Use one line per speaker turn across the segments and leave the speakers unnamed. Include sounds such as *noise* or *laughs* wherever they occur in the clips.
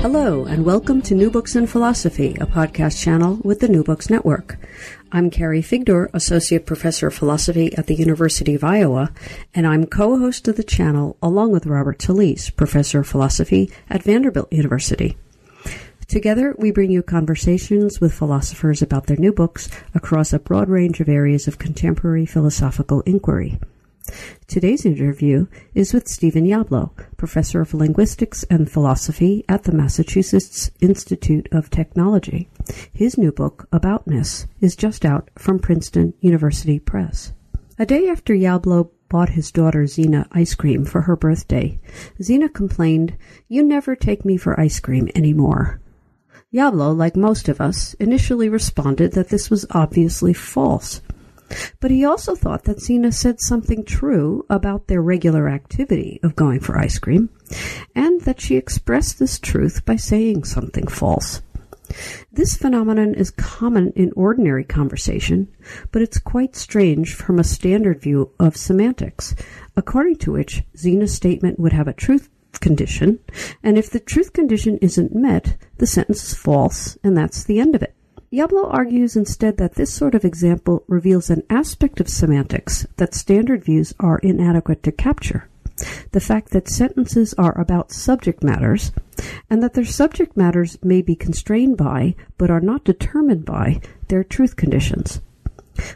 Hello, and welcome to New Books in Philosophy, a podcast channel with the New Books Network. I'm Carrie Figdor, Associate Professor of Philosophy at the University of Iowa, and I'm co-host of the channel along with Robert Talisse, Professor of Philosophy at Vanderbilt University. Together, we bring you conversations with philosophers about their new books across a broad range of areas of contemporary philosophical inquiry. Today's interview is with Stephen Yablo, professor of linguistics and philosophy at the Massachusetts Institute of Technology. His new book, Aboutness, is just out from Princeton University Press. A day after Yablo bought his daughter Zena ice cream for her birthday, Zena complained, You never take me for ice cream anymore. Yablo, like most of us, initially responded that this was obviously false but he also thought that Zena said something true about their regular activity of going for ice cream, and that she expressed this truth by saying something false. This phenomenon is common in ordinary conversation, but it's quite strange from a standard view of semantics, according to which Zena's statement would have a truth condition, and if the truth condition isn't met, the sentence is false, and that's the end of it. Yablo argues instead that this sort of example reveals an aspect of semantics that standard views are inadequate to capture. The fact that sentences are about subject matters, and that their subject matters may be constrained by, but are not determined by, their truth conditions.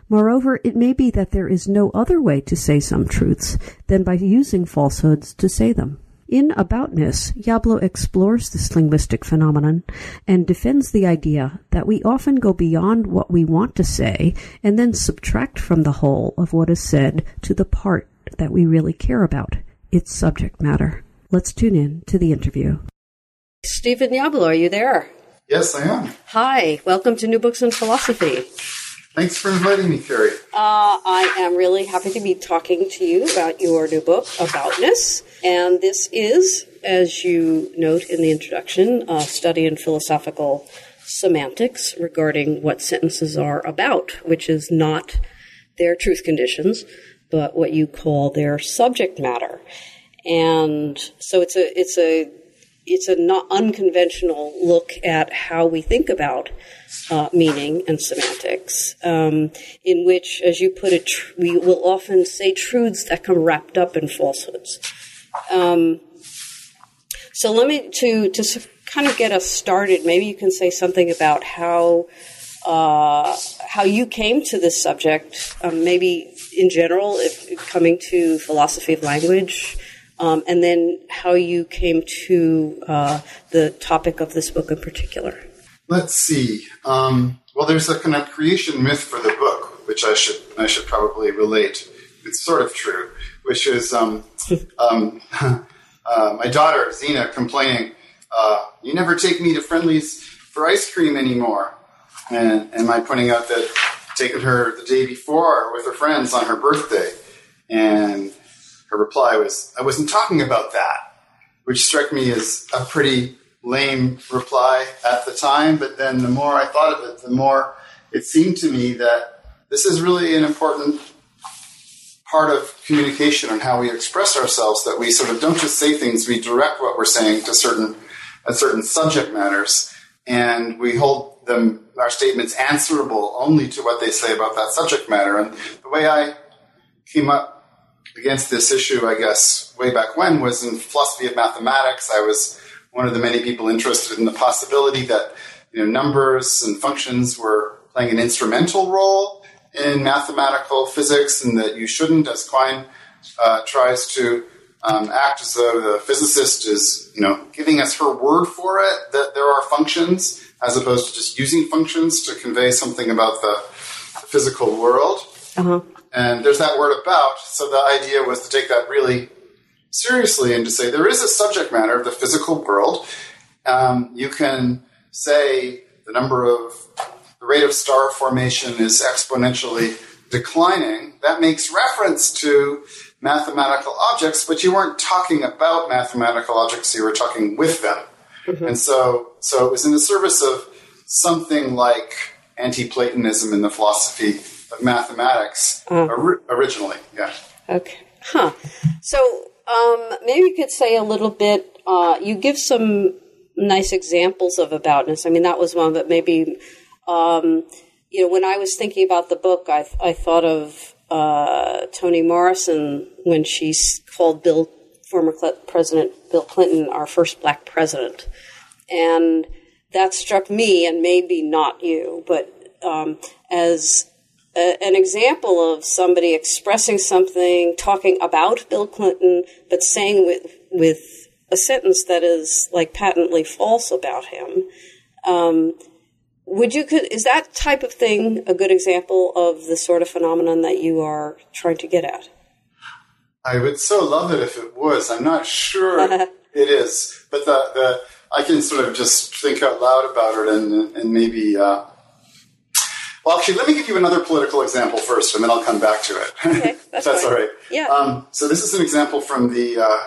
Moreover, it may be that there is no other way to say some truths than by using falsehoods to say them. In Aboutness, Yablo explores this linguistic phenomenon and defends the idea that we often go beyond what we want to say and then subtract from the whole of what is said to the part that we really care about, its subject matter. Let's tune in to the interview. Stephen Yablo, are you there?
Yes, I am.
Hi, welcome to New Books in Philosophy.
Thanks for inviting me, Carrie.
Uh, I am really happy to be talking to you about your new book, Aboutness. And this is, as you note in the introduction, a study in philosophical semantics regarding what sentences are about, which is not their truth conditions, but what you call their subject matter. And so it's a, it's a, it's a not unconventional look at how we think about uh, meaning and semantics, um, in which, as you put it, tr- we will often say truths that come wrapped up in falsehoods. Um, so let me to to kind of get us started. Maybe you can say something about how uh, how you came to this subject. Um, maybe in general, if coming to philosophy of language. Um, and then how you came to uh, the topic of this book in particular.
Let's see. Um, well, there's a kind of creation myth for the book, which I should I should probably relate. It's sort of true, which is um, *laughs* um, *laughs* uh, my daughter Zena complaining, uh, "You never take me to Friendly's for ice cream anymore," and and my pointing out that taken her the day before with her friends on her birthday, and her reply was, "I wasn't talking about that," which struck me as a pretty lame reply at the time, but then the more I thought of it, the more it seemed to me that this is really an important part of communication and how we express ourselves that we sort of don't just say things we direct what we're saying to certain uh, certain subject matters and we hold them our statements answerable only to what they say about that subject matter. And the way i came up against this issue i guess way back when was in philosophy of mathematics i was one of the many people interested in the possibility that you know, numbers and functions were playing an instrumental role in mathematical physics, and that you shouldn't, as Quine uh, tries to um, act as though the physicist is, you know, giving us her word for it that there are functions, as opposed to just using functions to convey something about the, physical world. Uh-huh. And there's that word about. So the idea was to take that really seriously and to say there is a subject matter of the physical world. Um, you can say the number of the rate of star formation is exponentially declining. That makes reference to mathematical objects, but you weren't talking about mathematical objects, you were talking with them. Mm-hmm. And so, so it was in the service of something like anti Platonism in the philosophy of mathematics mm. or, originally. Yeah.
Okay. Huh. So um, maybe you could say a little bit. Uh, you give some nice examples of aboutness. I mean, that was one, but maybe, um, you know, when I was thinking about the book, I, I thought of uh, Toni Morrison when she called Bill, former President Bill Clinton, our first black president. And that struck me, and maybe not you, but um, as a, an example of somebody expressing something, talking about Bill Clinton, but saying with, with a sentence that is like patently false about him. Um, would you could is that type of thing a good example of the sort of phenomenon that you are trying to get at?
I would so love it if it was. I'm not sure *laughs* it is, but the the I can sort of just think out loud about it and and maybe. Uh, well, actually, let me give you another political example first, and then I'll come back to it.
Okay, *laughs* that's,
that's all right.
Yeah.
Um, so this is an example from the uh,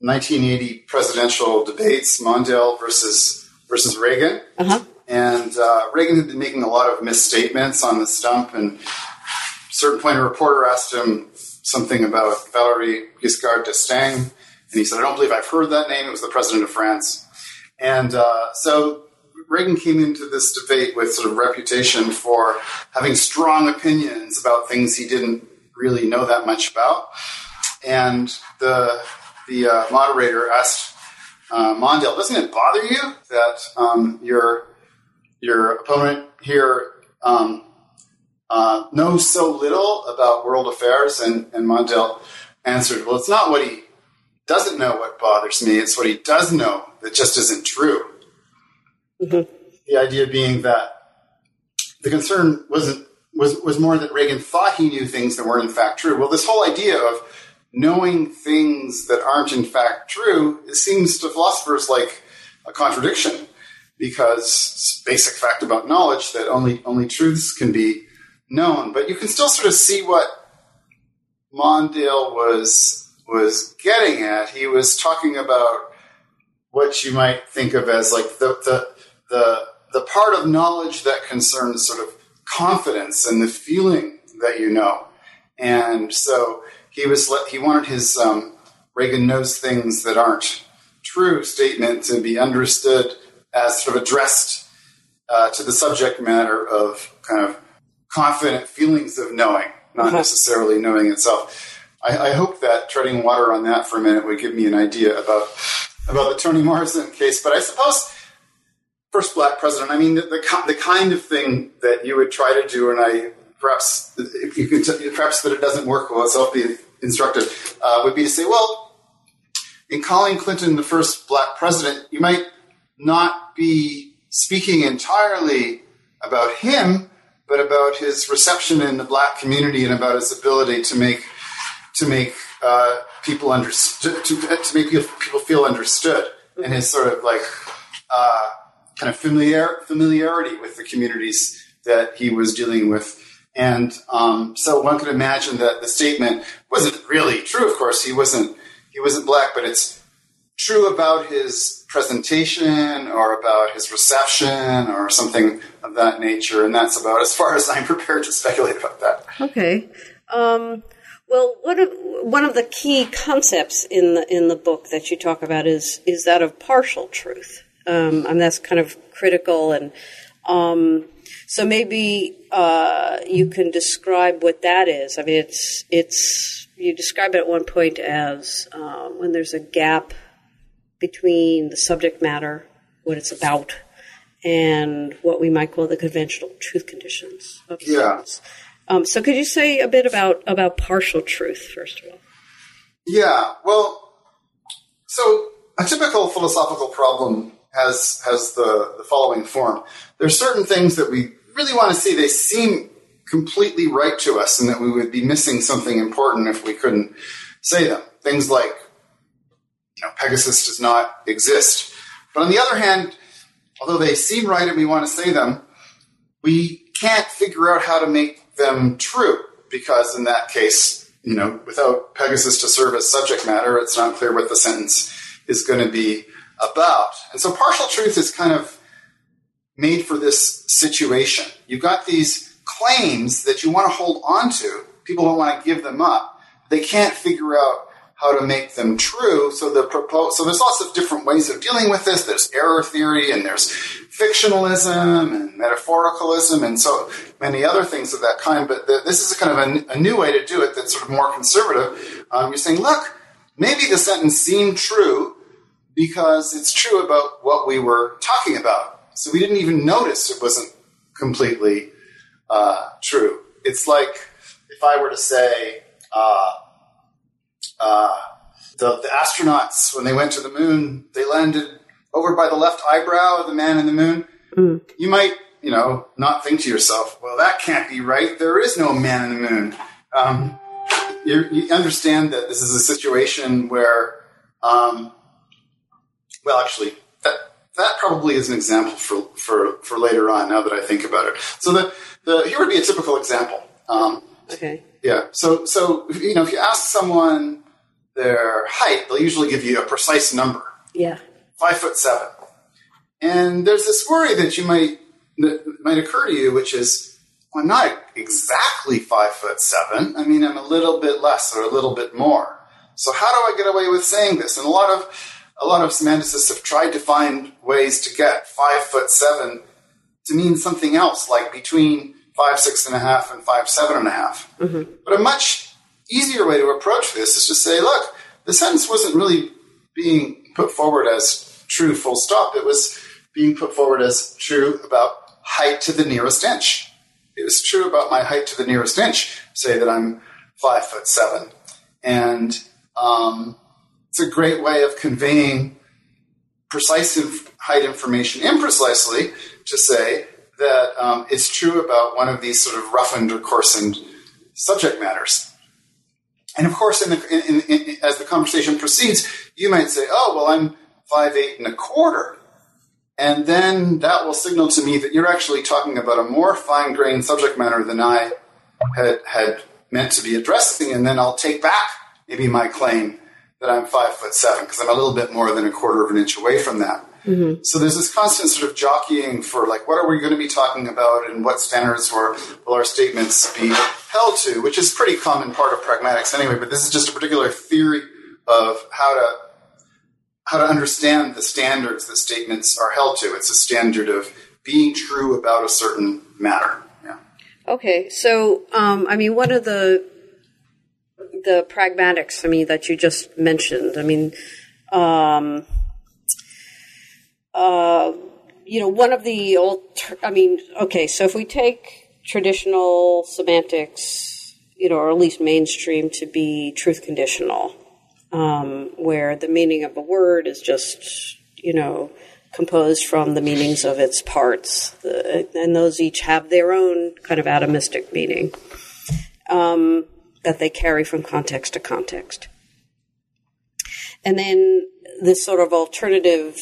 1980 presidential debates, Mondale versus versus Reagan.
Uh-huh.
And uh, Reagan had been making a lot of misstatements on the stump, and a certain point a reporter asked him something about Valery Giscard d'Estaing, and he said, "I don't believe I've heard that name. It was the president of France." And uh, so Reagan came into this debate with sort of reputation for having strong opinions about things he didn't really know that much about. And the the uh, moderator asked uh, Mondale, "Doesn't it bother you that um, your your opponent here um, uh, knows so little about world affairs?" And, and Mondale answered, "Well, it's not what he doesn't know what bothers me; it's what he does know that just isn't true." Mm-hmm. The idea being that the concern wasn't was was more that Reagan thought he knew things that weren't in fact true. Well, this whole idea of knowing things that aren't in fact true it seems to philosophers like a contradiction because it's basic fact about knowledge that only only truths can be known. But you can still sort of see what Mondale was was getting at. He was talking about what you might think of as like the the the, the part of knowledge that concerns sort of confidence and the feeling that you know. And so he was he wanted his um, Reagan knows things that aren't true statement to be understood as sort of addressed uh, to the subject matter of kind of confident feelings of knowing, not uh-huh. necessarily knowing itself. I, I, hope that treading water on that for a minute would give me an idea about about the Toni Morrison case. But I suppose first black president. I mean, the, the, the kind of thing that you would try to do, and I perhaps if you could t- perhaps that it doesn't work well itself be instructive uh, would be to say, well, in calling Clinton the first black president, you might not be speaking entirely about him, but about his reception in the black community and about his ability to make to make uh, people understood to, to make people feel understood and his sort of like uh, kind of familiar familiarity with the communities that he was dealing with and um, so one could imagine that the statement wasn't really true. Of course, he wasn't he wasn't black, but it's true about his presentation or about his reception or something of that nature. And that's about as far as I'm *laughs* prepared to speculate about that.
Okay. Um, well, of one of the key concepts in the in the book that you talk about is is that of partial truth, um, and that's kind of critical and. Um, so maybe uh, you can describe what that is. I mean, it's it's you describe it at one point as uh, when there's a gap between the subject matter, what it's about, and what we might call the conventional truth conditions. Of
yeah.
Um, so, could you say a bit about about partial truth first of all?
Yeah. Well, so a typical philosophical problem has has the, the following form. There's certain things that we really want to see, they seem completely right to us and that we would be missing something important if we couldn't say them. Things like, you know, Pegasus does not exist. But on the other hand, although they seem right and we want to say them, we can't figure out how to make them true because in that case, you know, without Pegasus to serve as subject matter, it's not clear what the sentence is going to be about. And so partial truth is kind of made for this situation. You've got these claims that you want to hold on to. People don't want to give them up. They can't figure out how to make them true. So the propose, so there's lots of different ways of dealing with this. There's error theory and there's fictionalism and metaphoricalism and so many other things of that kind. But the, this is a kind of a, a, new way to do it that's sort of more conservative. Um, you're saying, look, maybe the sentence seemed true because it's true about what we were talking about. So we didn't even notice it wasn't completely uh, true. It's like if I were to say, uh, uh, the, the astronauts, when they went to the moon, they landed over by the left eyebrow of the man in the moon. Mm. You might, you know, not think to yourself, well, that can't be right. There is no man in the moon. Um, you understand that this is a situation where, um, well, actually, that, that probably is an example for, for, for later on, now that I think about it. So the, the, here would be a typical example. Um,
okay.
Yeah. So, so, you know, if you ask someone their height, they'll usually give you a precise number.
Yeah.
Five foot seven. And there's this worry that you might that might occur to you, which is, well, I'm not exactly five foot seven. I mean, I'm a little bit less or a little bit more. So how do I get away with saying this? And a lot of a lot of semanticists have tried to find ways to get five foot seven to mean something else, like between five six and a half and five seven and a half. Mm-hmm. But a much easier way to approach this is to say, look, the sentence wasn't really being put forward as true, full stop. It was being put forward as true about height to the nearest inch. It was true about my height to the nearest inch. Say that I'm five foot seven, and um, it's a great way of conveying precise inf- height information imprecisely to say that um, it's true about one of these sort of roughened or coarsened subject matters. And of course, in the, in, in, as the conversation proceeds, you might say, "Oh, well, I'm five eight and a quarter," and then that will signal to me that you're actually talking about a more fine-grained subject matter than I had had meant to be addressing, and then I'll take back maybe my claim that I'm five foot seven because I'm a little bit more than a quarter of an inch away from that. Mm-hmm. So there's this constant sort of jockeying for like, what are we going to be talking about, and what standards will our statements be held to, which is pretty common part of pragmatics anyway. But this is just a particular theory of how to how to understand the standards that statements are held to. It's a standard of being true about a certain matter. Yeah.
Okay, so um, I mean, one of the the pragmatics, I mean, that you just mentioned. I mean, um, uh, you know, one of the old, I mean, okay, so if we take traditional semantics, you know, or at least mainstream to be truth conditional, um, where the meaning of a word is just, you know, composed from the meanings of its parts, and those each have their own kind of atomistic meaning um, that they carry from context to context. And then this sort of alternative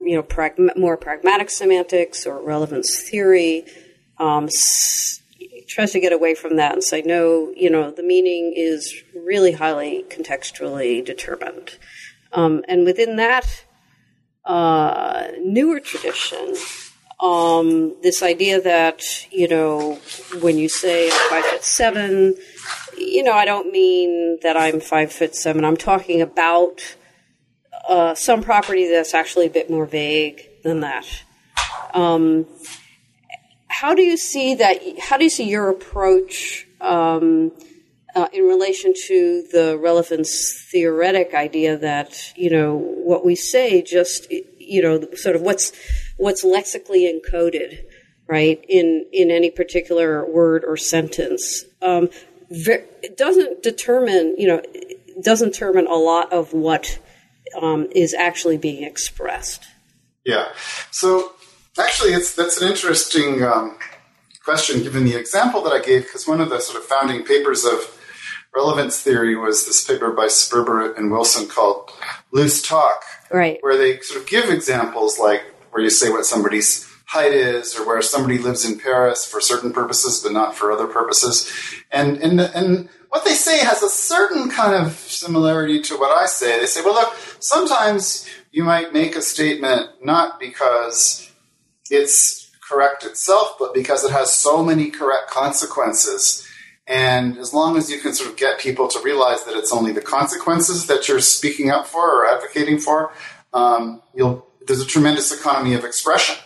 you know, pragma- more pragmatic semantics or relevance theory um, s- tries to get away from that and say, no, you know, the meaning is really highly contextually determined. Um, and within that uh, newer tradition, um, this idea that, you know, when you say I'm five foot seven, you know, I don't mean that I'm five foot seven. I'm talking about uh, some property that's actually a bit more vague than that. Um, how do you see that? How do you see your approach um, uh, in relation to the relevance theoretic idea that you know what we say just you know sort of what's what's lexically encoded right in in any particular word or sentence um, it doesn't determine you know doesn't determine a lot of what um, is actually being expressed.
Yeah. So actually, it's that's an interesting um, question given the example that I gave, because one of the sort of founding papers of relevance theory was this paper by Sperber and Wilson called Loose Talk,
right?
Where they sort of give examples like where you say what somebody's height is, or where somebody lives in Paris for certain purposes but not for other purposes, and and and what they say has a certain kind of similarity to what I say. They say, well, look, sometimes you might make a statement not because it's correct itself, but because it has so many correct consequences. And as long as you can sort of get people to realize that it's only the consequences that you're speaking up for or advocating for, um, you'll, there's a tremendous economy of expression.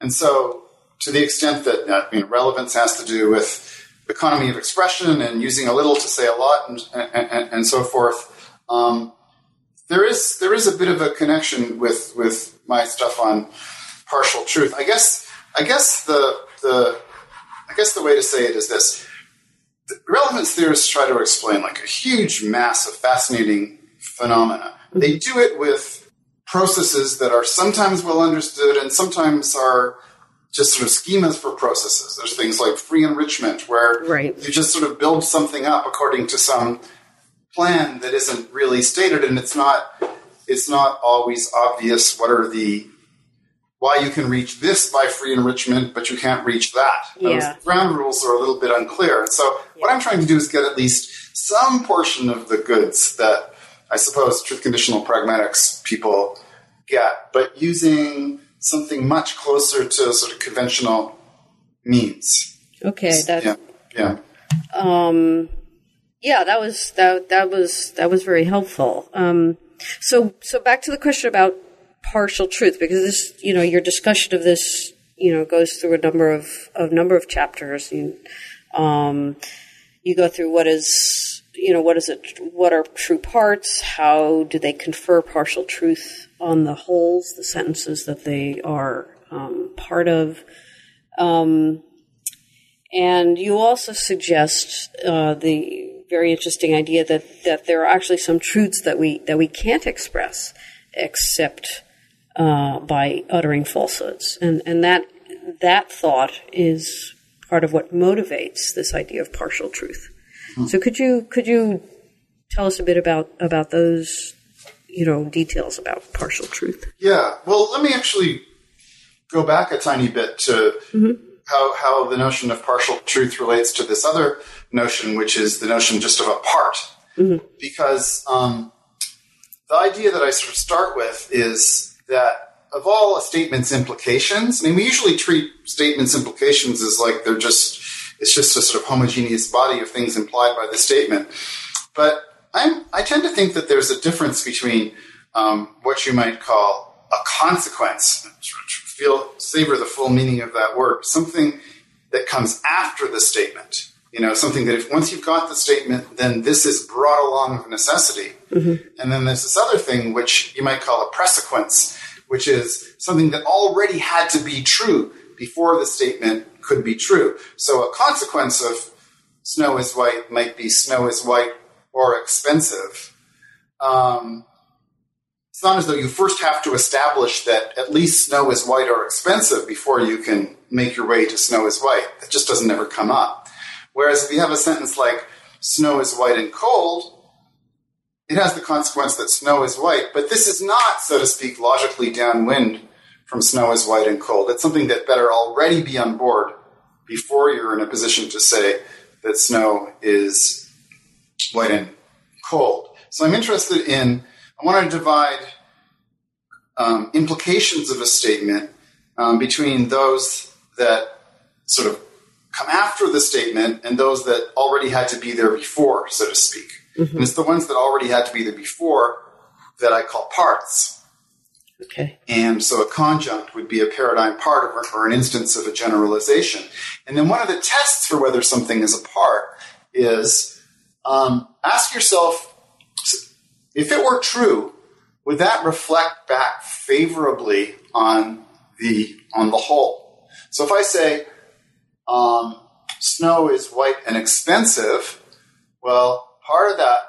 And so, to the extent that relevance has to do with economy of expression and using a little to say a lot and, and, and so forth, um, there is there is a bit of a connection with with my stuff on partial truth. I guess I guess the the I guess the way to say it is this: the relevance theorists try to explain like a huge mass of fascinating phenomena. They do it with processes that are sometimes well understood and sometimes are just sort of schemas for processes. There's things like free enrichment, where
right.
you just sort of build something up according to some plan that isn't really stated, and it's not it's not always obvious what are the why you can reach this by free enrichment, but you can't reach that.
Yeah.
Those ground rules are a little bit unclear. And so yeah. what I'm trying to do is get at least some portion of the goods that I suppose truth conditional pragmatics people get, but using something much closer to sort of conventional means.
Okay, that's
yeah, yeah.
Um, yeah, that was that that was that was very helpful. Um, so so back to the question about partial truth, because this you know your discussion of this you know goes through a number of a number of chapters. You um, you go through what is you know what is it what are true parts how do they confer partial truth on the wholes the sentences that they are um, part of um, and you also suggest uh, the very interesting idea that, that there are actually some truths that we that we can't express except uh, by uttering falsehoods, and and that that thought is part of what motivates this idea of partial truth. Hmm. So could you could you tell us a bit about about those you know details about partial truth?
Yeah. Well, let me actually go back a tiny bit to. Mm-hmm how, how the notion of partial truth relates to this other notion, which is the notion just of a part. Mm-hmm. Because um, the idea that I sort of start with is that of all a statement's implications, I mean, we usually treat statements' implications as like they're just, it's just a sort of homogeneous body of things implied by the statement. But I'm, I tend to think that there's a difference between um, what you might call a consequence, feel savor the full meaning of that word. Something that comes after the statement. You know, something that if once you've got the statement, then this is brought along of necessity. Mm-hmm. And then there's this other thing which you might call a presequence, which is something that already had to be true before the statement could be true. So a consequence of snow is white might be snow is white or expensive. Um, it's not as though you first have to establish that at least snow is white or expensive before you can make your way to snow is white. That just doesn't ever come up. Whereas if you have a sentence like snow is white and cold, it has the consequence that snow is white. But this is not, so to speak, logically downwind from snow is white and cold. It's something that better already be on board before you're in a position to say that snow is white and cold. So I'm interested in I want to divide um, implications of a statement um, between those that sort of come after the statement and those that already had to be there before, so to speak. Mm-hmm. And it's the ones that already had to be there before that I call parts.
Okay.
And so a conjunct would be a paradigm part or, or an instance of a generalization. And then one of the tests for whether something is a part is um, ask yourself if it were true, would that reflect back favorably on the on the whole? So if I say um, snow is white and expensive, well, part of that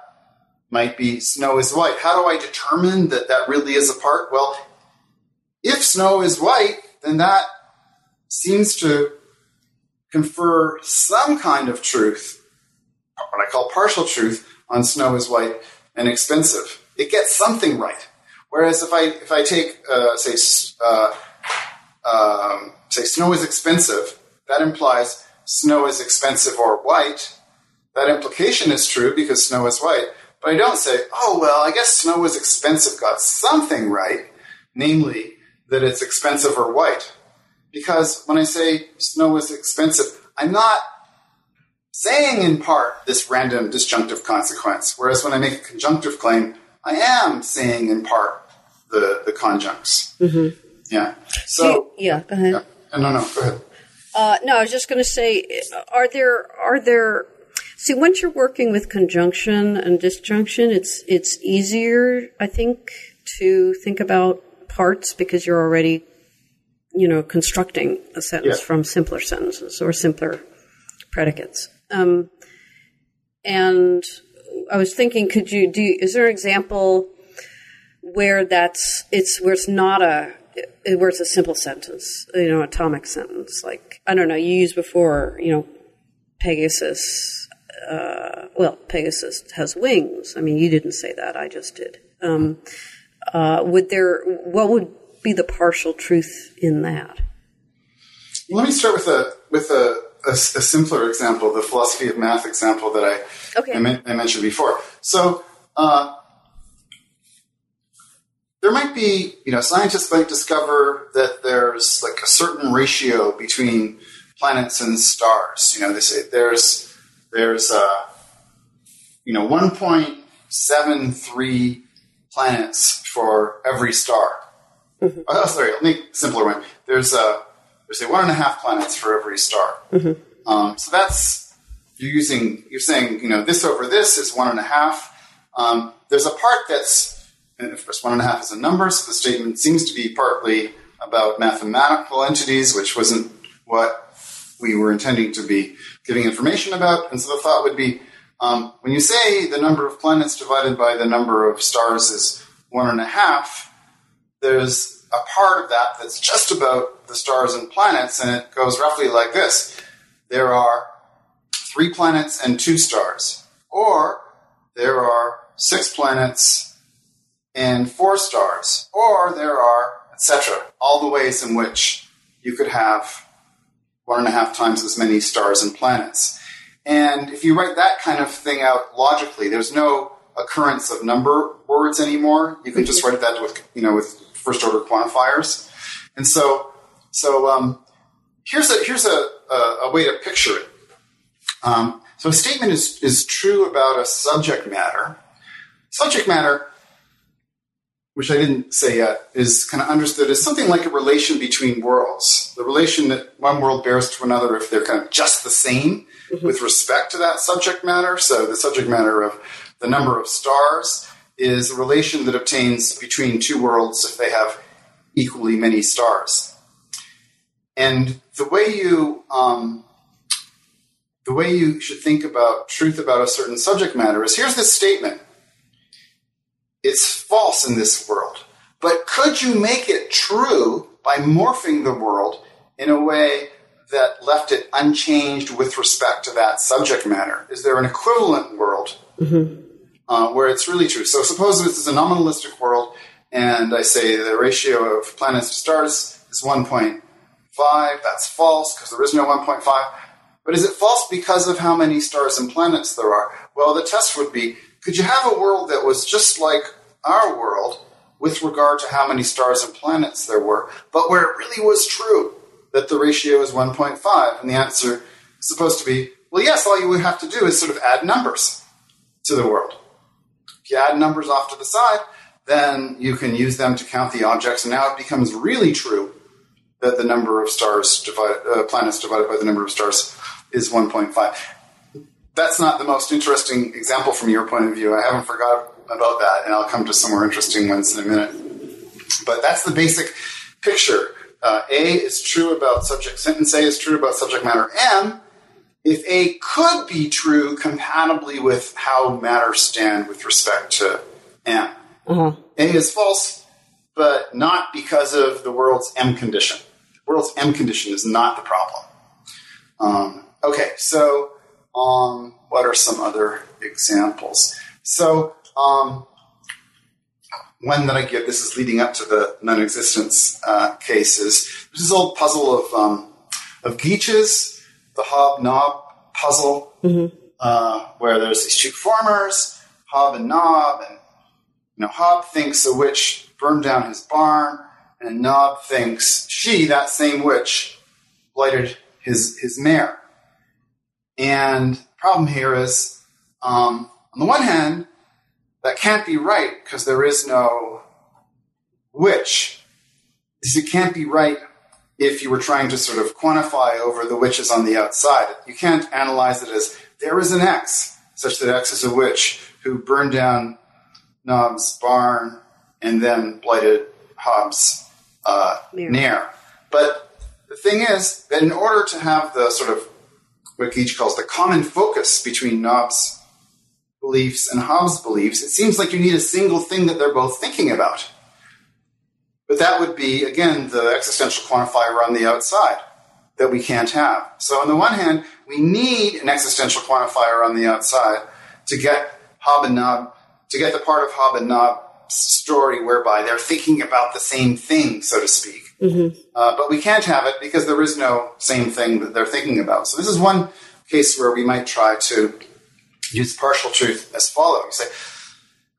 might be snow is white. How do I determine that that really is a part? Well, if snow is white, then that seems to confer some kind of truth, what I call partial truth, on snow is white and expensive. It gets something right. Whereas if I if I take uh, say uh, um, say snow is expensive, that implies snow is expensive or white. That implication is true because snow is white. But I don't say, oh well, I guess snow is expensive got something right, namely that it's expensive or white. Because when I say snow is expensive, I'm not saying in part this random disjunctive consequence. Whereas when I make a conjunctive claim, I am saying in part the, the conjuncts. Mm-hmm. Yeah. So,
yeah, go ahead.
Yeah. No, no, go ahead.
Uh, no, I was just going to say, are there are there? See, once you're working with conjunction and disjunction, it's it's easier, I think, to think about parts because you're already, you know, constructing a sentence
Yeah.
from simpler sentences or simpler predicates. Um, and I was thinking, could you do? Is there an example where that's it's where it's not a where it's a simple sentence, you know, atomic sentence? Like I don't know, you used before, you know, Pegasus. Uh, well, Pegasus has wings. I mean, you didn't say that; I just did. Um, uh, would there? What would be the partial truth in that?
Let me start with a with a, a, a simpler example, the philosophy of math example that I
Okay.
I, I mentioned before. So uh, there might be, you know, scientists might discover that there's like a certain ratio between planets and stars. You know, they say there's there's uh, you know 1.73 planets for every star. Oh, sorry, I'll make simpler one. There's a there's a one and a half planets for every star. Um, so that's you're using you're saying you know this over this is one and a half. Um, there's a part that's and of course one and a half is a number, so the statement seems to be partly about mathematical entities, which wasn't what we were intending to be giving information about. And so the thought would be um, when you say the number of planets divided by the number of stars is one and a half, there's a part of that that's just about the stars and planets, and it goes roughly like this there are three planets and two stars, or there are six planets and four stars, or there are, etc. All the ways in which you could have one and a half times as many stars and planets. And if you write that kind of thing out logically, there's no occurrence of number words anymore. You can just write that with, you know, with first order quantifiers. And so, so um, here's a here's a, a, a way to picture it. Um, so a statement is is true about a subject matter. Subject matter, which I didn't say yet, is kind of understood as something like a relation between worlds. The relation that one world bears to another if they're kind of just the same with respect to that subject matter. So the subject matter of the number of stars is a relation that obtains between two worlds if they have equally many stars. And the way you um, the way you should think about truth about a certain subject matter is here's this statement. It's false in this world. But could you make it true by morphing the world in a way that left it unchanged with respect to that subject matter? Is there an equivalent world uh, where it's really true? So suppose this is a nominalistic world, and I say the ratio of planets to stars is 1.5. That's false because there is no 1.5. But is it false because of how many stars and planets there are? Well, the test would be could you have a world that was just like our world with regard to how many stars and planets there were, but where it really was true that the ratio is 1.5? And the answer is supposed to be well, yes, all you would have to do is sort of add numbers to the world. You add numbers off to the side, then you can use them to count the objects, and now it becomes really true that the number of stars divided, uh, planets divided by the number of stars is 1.5. That's not the most interesting example from your point of view. I haven't forgot about that, and I'll come to some more interesting ones in a minute. But that's the basic picture. Uh, a is true about subject sentence A is true about subject matter M. If A could be true compatibly with how matters stand with respect to M.
Uh-huh.
A is false, but not because of the world's M condition. The world's M condition is not the problem. Um, okay, so um, what are some other examples? So um, one that I give, this is leading up to the non-existence uh, cases. This old puzzle of um, of Geach's, the Hob-Nob puzzle, uh, where there's these two farmers, Hob and Nob, and you know, Hob thinks a witch burned down his barn, and Nob thinks she, that same witch, blighted his his mare. And the problem here is, um, on the one hand, that can't be right because there is no witch. It can't be right if you were trying to sort of quantify over the witches on the outside. You can't analyze it as there is an X, such that X is a witch who burned down Nob's barn and then blighted Hob's uh, Nair. But the thing is that in order to have the sort of what Geach calls the common focus between Nob's beliefs and Hob's beliefs, it seems like you need a single thing that they're both thinking about. But that would be, again, the existential quantifier on the outside that we can't have. So, on the one hand, we need an existential quantifier on the outside to get Hob and Nob, to get the part of Hob and Nob's story whereby they're thinking about the same thing, so to speak. Mm-hmm. Uh, but we can't have it because there is no same thing that they're thinking about. So, this is one case where we might try to use partial truth as follows. You say,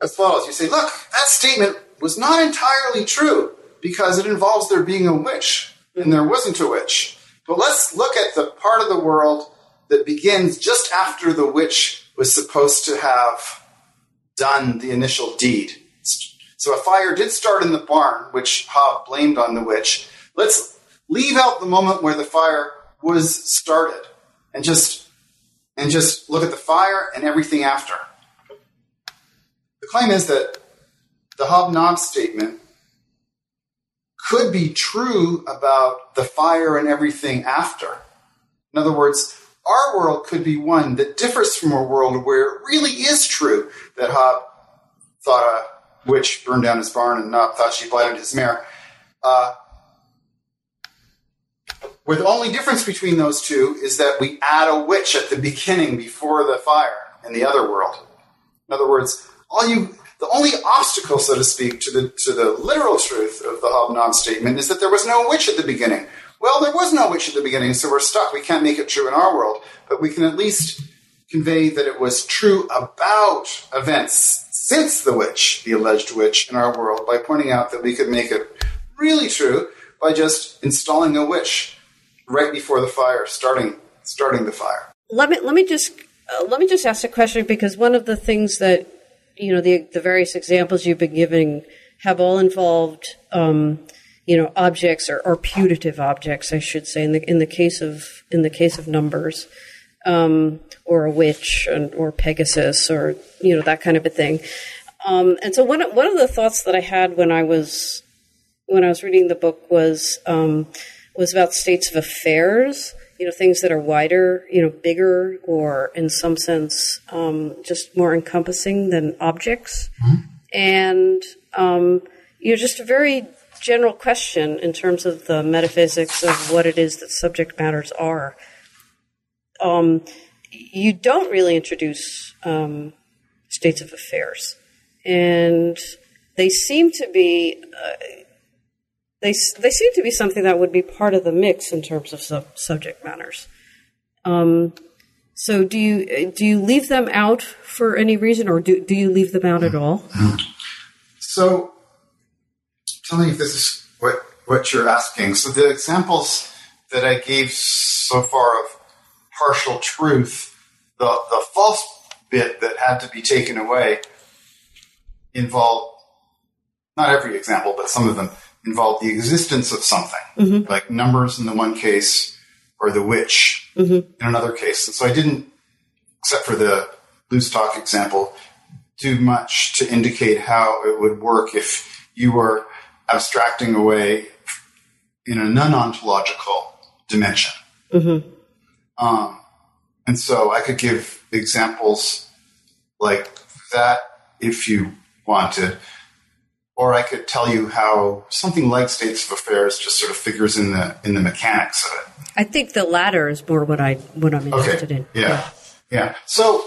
as follows. You say, look, that statement was not entirely true because it involves there being a witch, and there wasn't a witch. But let's look at the part of the world that begins just after the witch was supposed to have done the initial deed. So a fire did start in the barn, which Hob blamed on the witch. Let's leave out the moment where the fire was started and just and just look at the fire and everything after. The claim is that the Hob Nob statement could be true about the fire and everything after. In other words, our world could be one that differs from a world where it really is true that Hob thought a witch burned down his barn and Nob thought she blighted his mare. Uh, where the only difference between those two is that we add a witch at the beginning before the fire in the other world. In other words, all you the only obstacle, so to speak, to the to the literal truth of the Hob-Nob statement is that there was no witch at the beginning. Well, there was no witch at the beginning, so we're stuck. We can't make it true in our world, but we can at least convey that it was true about events since the witch, the alleged witch, in our world by pointing out that we could make it really true by just installing a witch right before the fire, starting starting the fire.
Let me let me just uh, let me just ask a question because one of the things that you know the the various examples you've been giving have all involved um, you know objects or, or, putative objects, I should say. In the in the case of in the case of numbers, um, or a witch and, or Pegasus or you know that kind of a thing. Um, and so one one of the thoughts that I had when I was when I was reading the book was um, was about states of affairs you know things that are wider, you know, bigger, or in some sense um, just more encompassing than objects, mm-hmm. and um, you know, just a very general question in terms of the metaphysics of what it is that subject matters are. Um, you don't really introduce um, states of affairs, and they seem to be. Uh, they they seem to be something that would be part of the mix in terms of sub- subject matters. Um, so do you do you leave them out for any reason, or do do you leave them out at all?
So, tell me if this is what what you're asking. So the examples that I gave so far of partial truth, the the false bit that had to be taken away involved not every example, but some of them involved the existence of something, mm-hmm. like numbers in the one case or the witch mm-hmm. in another case. And so I didn't, except for the loose talk example, do much to indicate how it would work if you were abstracting away in a non ontological dimension. Mm-hmm. Um, and so I could give examples like that if you wanted or I could tell you how something like states of affairs just sort of figures in the in the mechanics of it.
I think the latter is more what I what I'm interested
okay. in. Yeah. yeah, yeah. So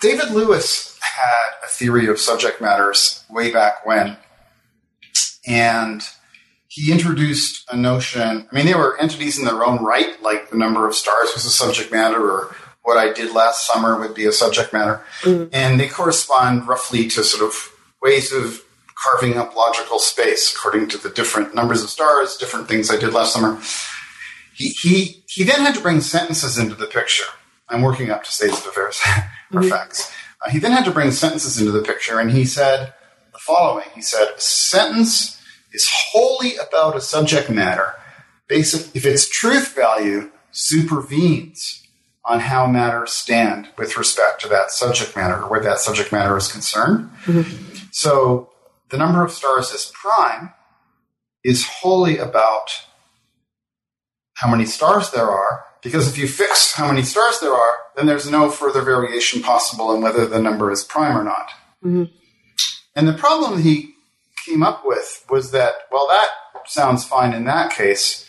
David Lewis had a theory of subject matters way back when, and he introduced a notion. I mean, they were entities in their own right, like the number of stars was a subject matter, or what I did last summer would be a subject matter. Mm-hmm. And they correspond roughly to sort of ways of carving up logical space according to the different numbers of stars, different things I did last summer. he, he, he then had to bring sentences into the picture. I'm working up to states of affairs *laughs* or facts. Uh, he then had to bring sentences into the picture, and he said the following. He said, a sentence is wholly about a subject matter basic, if its truth value supervenes on how matters stand with respect to that subject matter or where that subject matter is concerned. So the number of stars is prime is wholly about how many stars there are, because if you fix how many stars there are, then there's no further variation possible in whether the number is prime or not. And the problem he came up with was that, well, that sounds fine in that case.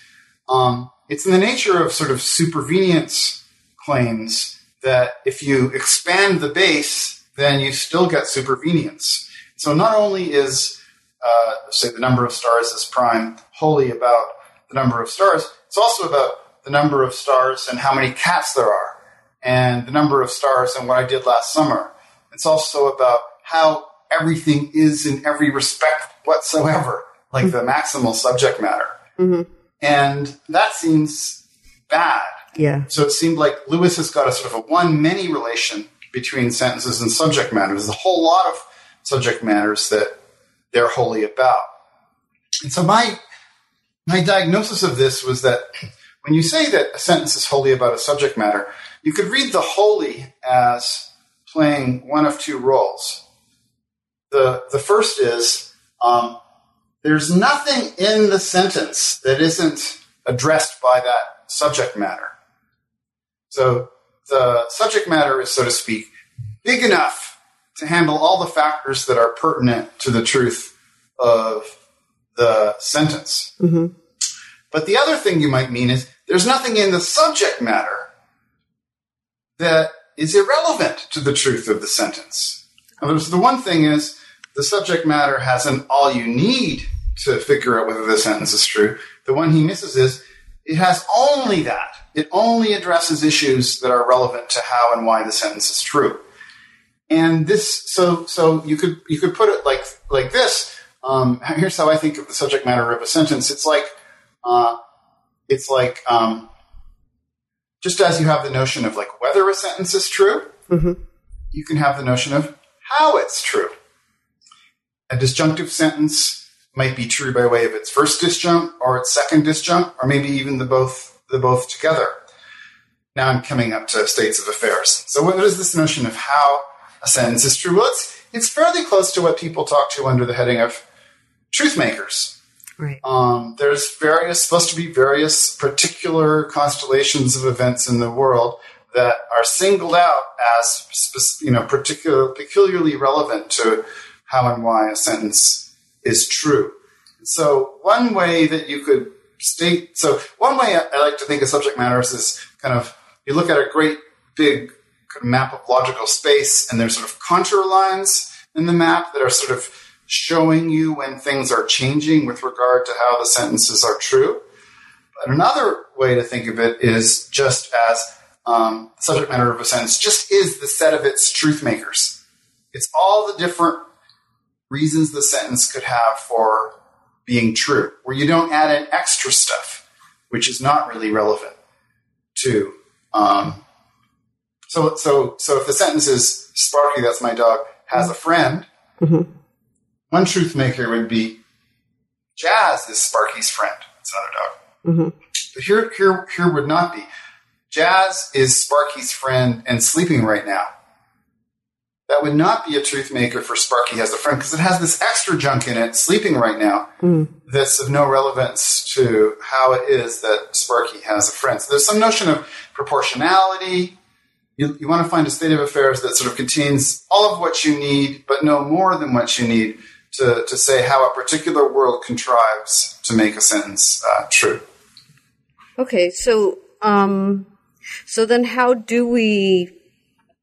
Um, it's in the nature of sort of supervenience claims that if you expand the base, then you still get supervenience. So not only is, uh, say, the number of stars is prime wholly about the number of stars, it's also about the number of stars and how many cats there are, and the number of stars and what I did last summer. It's also about how everything is in every respect whatsoever, like the maximal subject matter. And that seems bad.
Yeah.
So it seemed like Lewis has got a sort of a one many relation between sentences and subject matter. There's a whole lot of subject matters that they're wholly about. And so my my diagnosis of this was that when you say that a sentence is wholly about a subject matter, you could read the wholly as playing one of two roles. The the first is um, there's nothing in the sentence that isn't addressed by that subject matter. So the subject matter is, so to speak, big enough to handle all the factors that are pertinent to the truth of the sentence. Mm-hmm. But the other thing you might mean is there's nothing in the subject matter that is irrelevant to the truth of the sentence. In other words, the one thing is the subject matter hasn't all you need to figure out whether the sentence is true. The one he misses is it has only that. It only addresses issues that are relevant to how and why the sentence is true. And this, so so you could you could put it like like this. Um, here's how I think of the subject matter of a sentence. It's like uh, it's like um, just as you have the notion of like whether a sentence is true, you can have the notion of how it's true. A disjunctive sentence might be true by way of its first disjunct or its second disjunct, or maybe even the both the both together. Now I'm coming up to states of affairs. So what is this notion of how a sentence is true? Well, it's it's fairly close to what people talk to under the heading of truth makers.
Right.
Um, there's various supposed to be various particular constellations of events in the world that are singled out as you know particular peculiarly relevant to how and why a sentence is true. So one way that you could state so one way I, like to think of subject matters is kind of you look at a great big map of logical space and there's sort of contour lines in the map that are sort of showing you when things are changing with regard to how the sentences are true. But another way to think of it is just as um, subject matter of a sentence just is the set of its truth makers. It's all the different reasons the sentence could have for being true, where you don't add in extra stuff, which is not really relevant to. Um, so, so, so if the sentence is Sparky, that's my dog, has a friend, one truth maker would be Jazz is Sparky's friend. It's another dog. But here, here, here would not be. Jazz is Sparky's friend and sleeping right now. That would not be a truth maker for Sparky has a friend because it has this extra junk in it, sleeping right now, that's of no relevance to how it is that Sparky has a friend. So there's some notion of proportionality. You, you want to find a state of affairs that sort of contains all of what you need, but no more than what you need to, to say how a particular world contrives to make a sentence uh, true.
Okay, so um, so then how do we?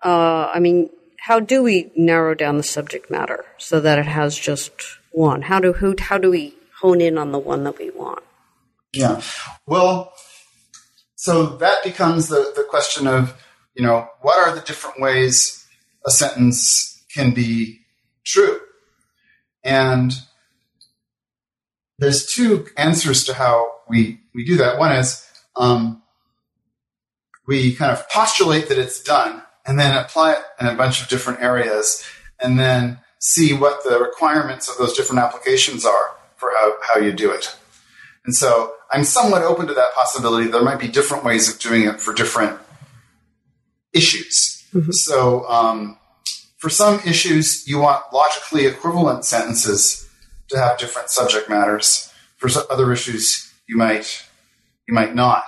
Uh, I mean, how do we narrow down the subject matter so that it has just one? How do who, how do we hone in on the one that we want?
Yeah. Well, so that becomes the, the question of, you know, what are the different ways a sentence can be true? And there's two answers to how we, we do that. One is um, we kind of postulate that it's done and then apply it in a bunch of different areas and then see what the requirements of those different applications are for how, how you do it. And so I'm somewhat open to that possibility. There might be different ways of doing it for different issues. Mm-hmm. So um, for some issues, you want logically equivalent sentences to have different subject matters. For other issues, you might you might not.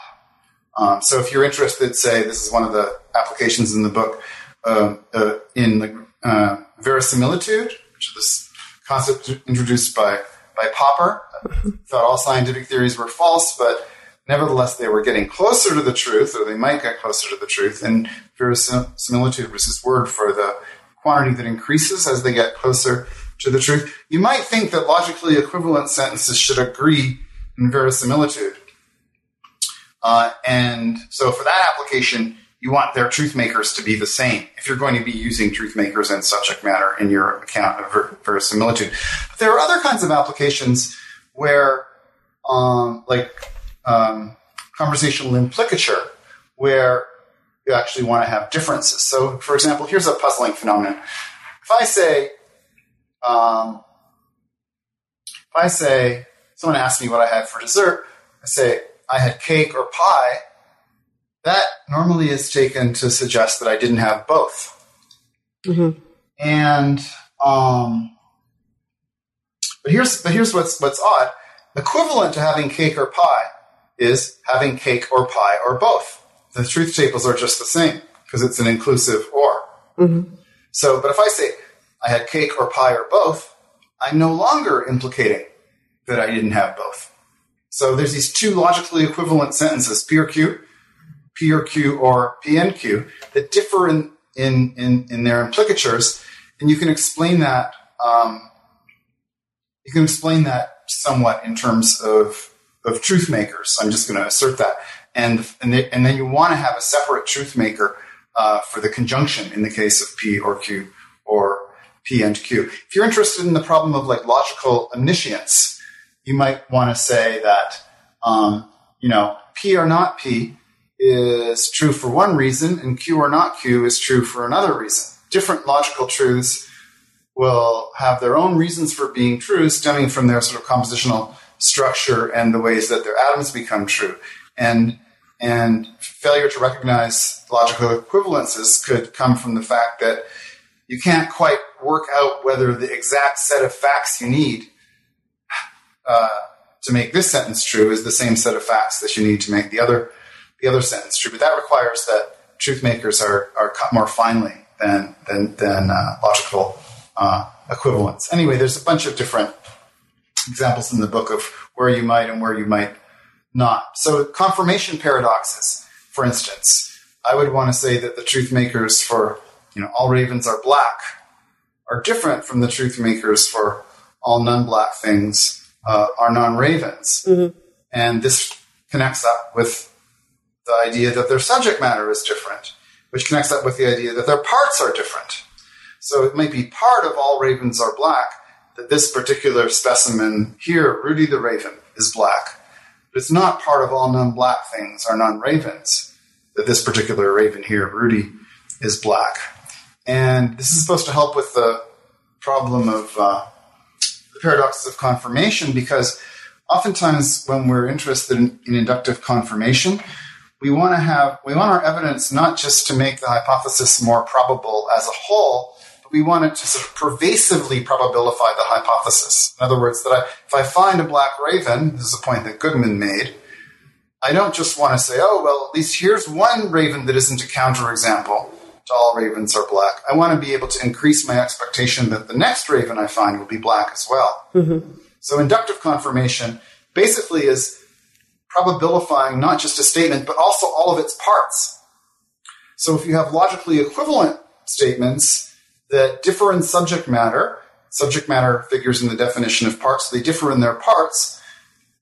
Um, so if you're interested, say this is one of the applications in the book uh, uh, in the uh, verisimilitude, which is this concept introduced by by Popper. Thought all scientific theories were false, but nevertheless they were getting closer to the truth, or they might get closer to the truth. And verisimilitude was his word for the quantity that increases as they get closer to the truth. You might think that logically equivalent sentences should agree in verisimilitude. Uh, and so for that application, you want their truth makers to be the same if you're going to be using truth makers and subject matter in your account of ver- verisimilitude. But there are other kinds of applications where, um, like um, conversational implicature, where you actually want to have differences. So, for example, here's a puzzling phenomenon. If I say, um, if I say, someone asks me what I had for dessert, I say, I had cake or pie, that normally is taken to suggest that I didn't have both. Mm-hmm. And um, but here's but here's what's what's odd. Equivalent to having cake or pie is having cake or pie or both. The truth tables are just the same because it's an inclusive or. Mm-hmm. So, but if I say I had cake or pie or both, I'm no longer implicating that I didn't have both. So there's these two logically equivalent sentences, P or Q, P or Q or PNQ, that differ in, in, in, in their implicatures. And you can explain that, um, you can explain that somewhat in terms of, of truth makers. I'm just going to assert that. And, and, and then you want to have a separate truth maker uh, for the conjunction in the case of P or Q or P and Q. If you're interested in the problem of like logical omniscience, you might want to say that, um, you know, P or not P is true for one reason and Q or not Q is true for another reason. Different logical truths will have their own reasons for being true stemming from their sort of compositional structure and the ways that their atoms become true. And and failure to recognize logical equivalences could come from the fact that you can't quite work out whether the exact set of facts you need uh, to make this sentence true is the same set of facts that you need to make the other the other sentence true. But that requires that truth makers are are cut more finely than than than uh, logical uh, equivalents. Anyway, there's a bunch of different examples in the book of where you might and where you might not. So confirmation paradoxes, for instance, I would want to say that the truth makers for you know all ravens are black are different from the truth makers for all non-black things uh, are non-ravens. Mm-hmm. And this connects up with the idea that their subject matter is different, which connects up with the idea that their parts are different. So it might be part of all ravens are black that this particular specimen here, Rudy the raven, is black. But it's not part of all non-black things are non-ravens that this particular raven here, Rudy, is black. And this is supposed to help with the problem of uh, the paradoxes of confirmation because oftentimes when we're interested in, in inductive confirmation, we want to have we want our evidence not just to make the hypothesis more probable as a whole, but we want it to sort of pervasively probabilify the hypothesis. In other words, that I, if I find a black raven, this is a point that Goodman made, I don't just want to say, oh well, at least here's one raven that isn't a counterexample to all ravens are black. I want to be able to increase my expectation that the next raven I find will be black as well. Mm-hmm. So inductive confirmation basically is probabilifying not just a statement, but also all of its parts. So if you have logically equivalent statements that differ in subject matter, subject matter figures in the definition of parts, they differ in their parts,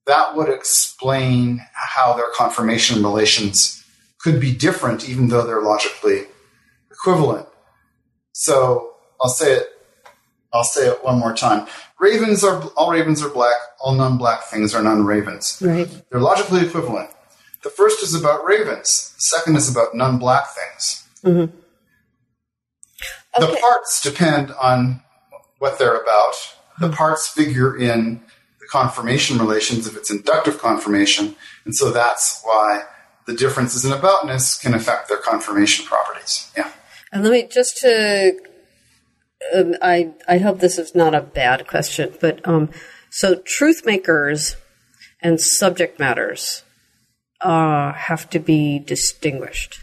that would explain how their confirmation relations could be different even though they're logically equivalent. So I'll say it. I'll say it one more time. Ravens are all ravens are black. All non-black things are non-ravens.
Right.
They're logically equivalent. The first is about ravens. The second is about non-black things.
Mm-hmm.
The parts depend on what they're about. The parts figure in the confirmation relations if it's inductive confirmation, and so that's why the differences in aboutness can affect their confirmation properties. Yeah.
And let me just to, um, I I hope this is not a bad question, but um, so truth makers and subject matters uh, have to be distinguished.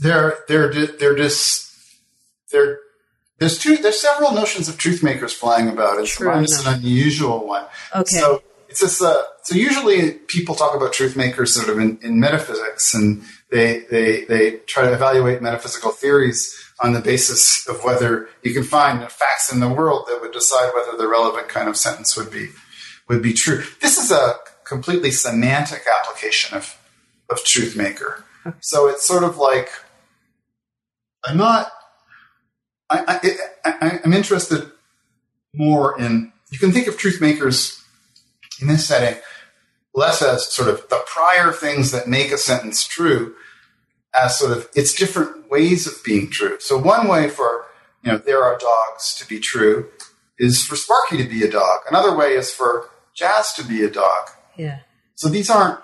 They're they're they're just they're there's two there's several notions of truth makers flying about, It's
True
mine is an unusual one.
Okay.
So it's just uh, so usually people talk about truth makers sort of in, in metaphysics, and they they they try to evaluate metaphysical theories on the basis of whether you can find facts in the world that would decide whether the relevant kind of sentence would be would be true. This is a completely semantic application of of truth maker. So it's sort of like I'm not. I, I, I, I'm interested more in. You can think of truth makers in this setting less as sort of the prior things that make a sentence true, as sort of its different ways of being true. So one way for you know there are dogs to be true is for Sparky to be a dog. Another way is for Jazz to be a dog.
Yeah.
So these aren't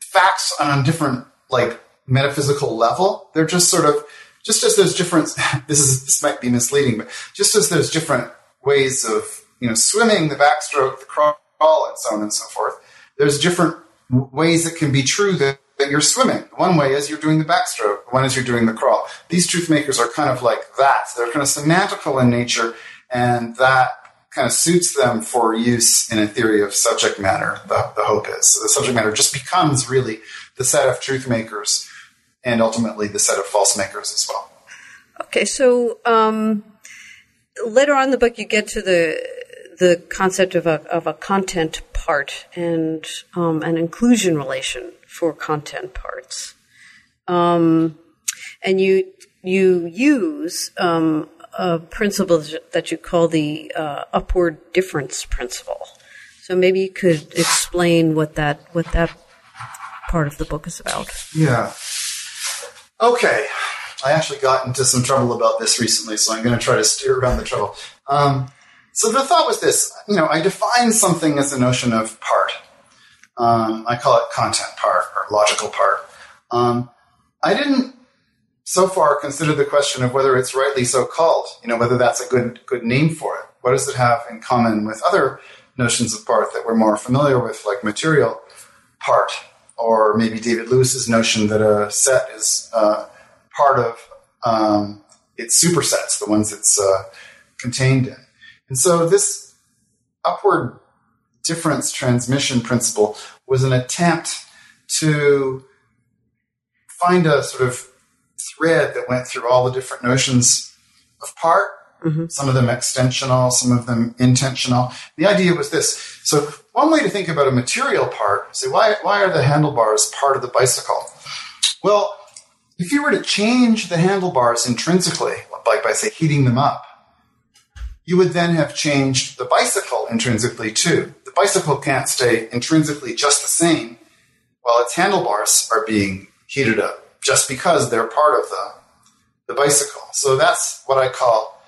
facts on a different like metaphysical level. They're just sort of just as there's different. *laughs* This is this might be misleading, but just as there's different ways of you know swimming, the backstroke, the crawl, and so on and so forth. There's different ways it can be true that, that you're swimming. One way is you're doing the backstroke. One is you're doing the crawl. These truth makers are kind of like that. They're kind of semantical in nature, and that kind of suits them for use in a theory of subject matter. The, the hope is so the subject matter just becomes really the set of truth makers, and ultimately the set of false makers as well.
Okay, so um, later on in the book, you get to the the concept of a of a content part and um, an inclusion relation for content parts, um, and you you use um, a principle that you call the uh, upward difference principle. So maybe you could explain what that what that part of the book is about.
Yeah. Okay. I actually got into some trouble about this recently, so I'm going to try to steer around the trouble. Um, so the thought was this: you know, I define something as a notion of part. Um, I call it content part or logical part. Um, I didn't so far consider the question of whether it's rightly so called. You know, whether that's a good good name for it. What does it have in common with other notions of part that we're more familiar with, like material part, or maybe David Lewis's notion that a set is uh, part of um, its supersets, the ones it's uh, contained in. And so this upward difference transmission principle was an attempt to find a sort of thread that went through all the different notions of part, mm-hmm. some of them extensional, some of them intentional. The idea was this. So one way to think about a material part, say, why, why are the handlebars part of the bicycle? Well, if you were to change the handlebars intrinsically, like by, say, heating them up, you would then have changed the bicycle intrinsically too. Bicycle can't stay intrinsically just the same while its handlebars are being heated up just because they're part of the, the bicycle. So that's what I call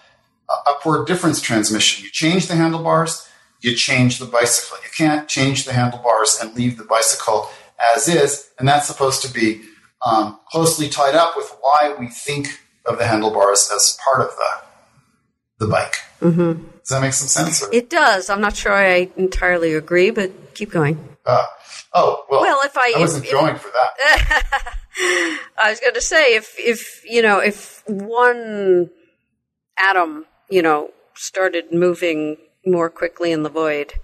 upward difference transmission. You change the handlebars, you change the bicycle. You can't change the handlebars and leave the bicycle as is, and that's supposed to be um, closely tied up with why we think of the handlebars as part of the the bike. Mm-hmm. Does that make some sense? Or,
It does. I'm not sure I entirely agree, but keep going.
uh, oh well.
Well, if I-
I wasn't
if-
going for that. *laughs*
I was going to say if if you know if one atom you know started moving more quickly in the void,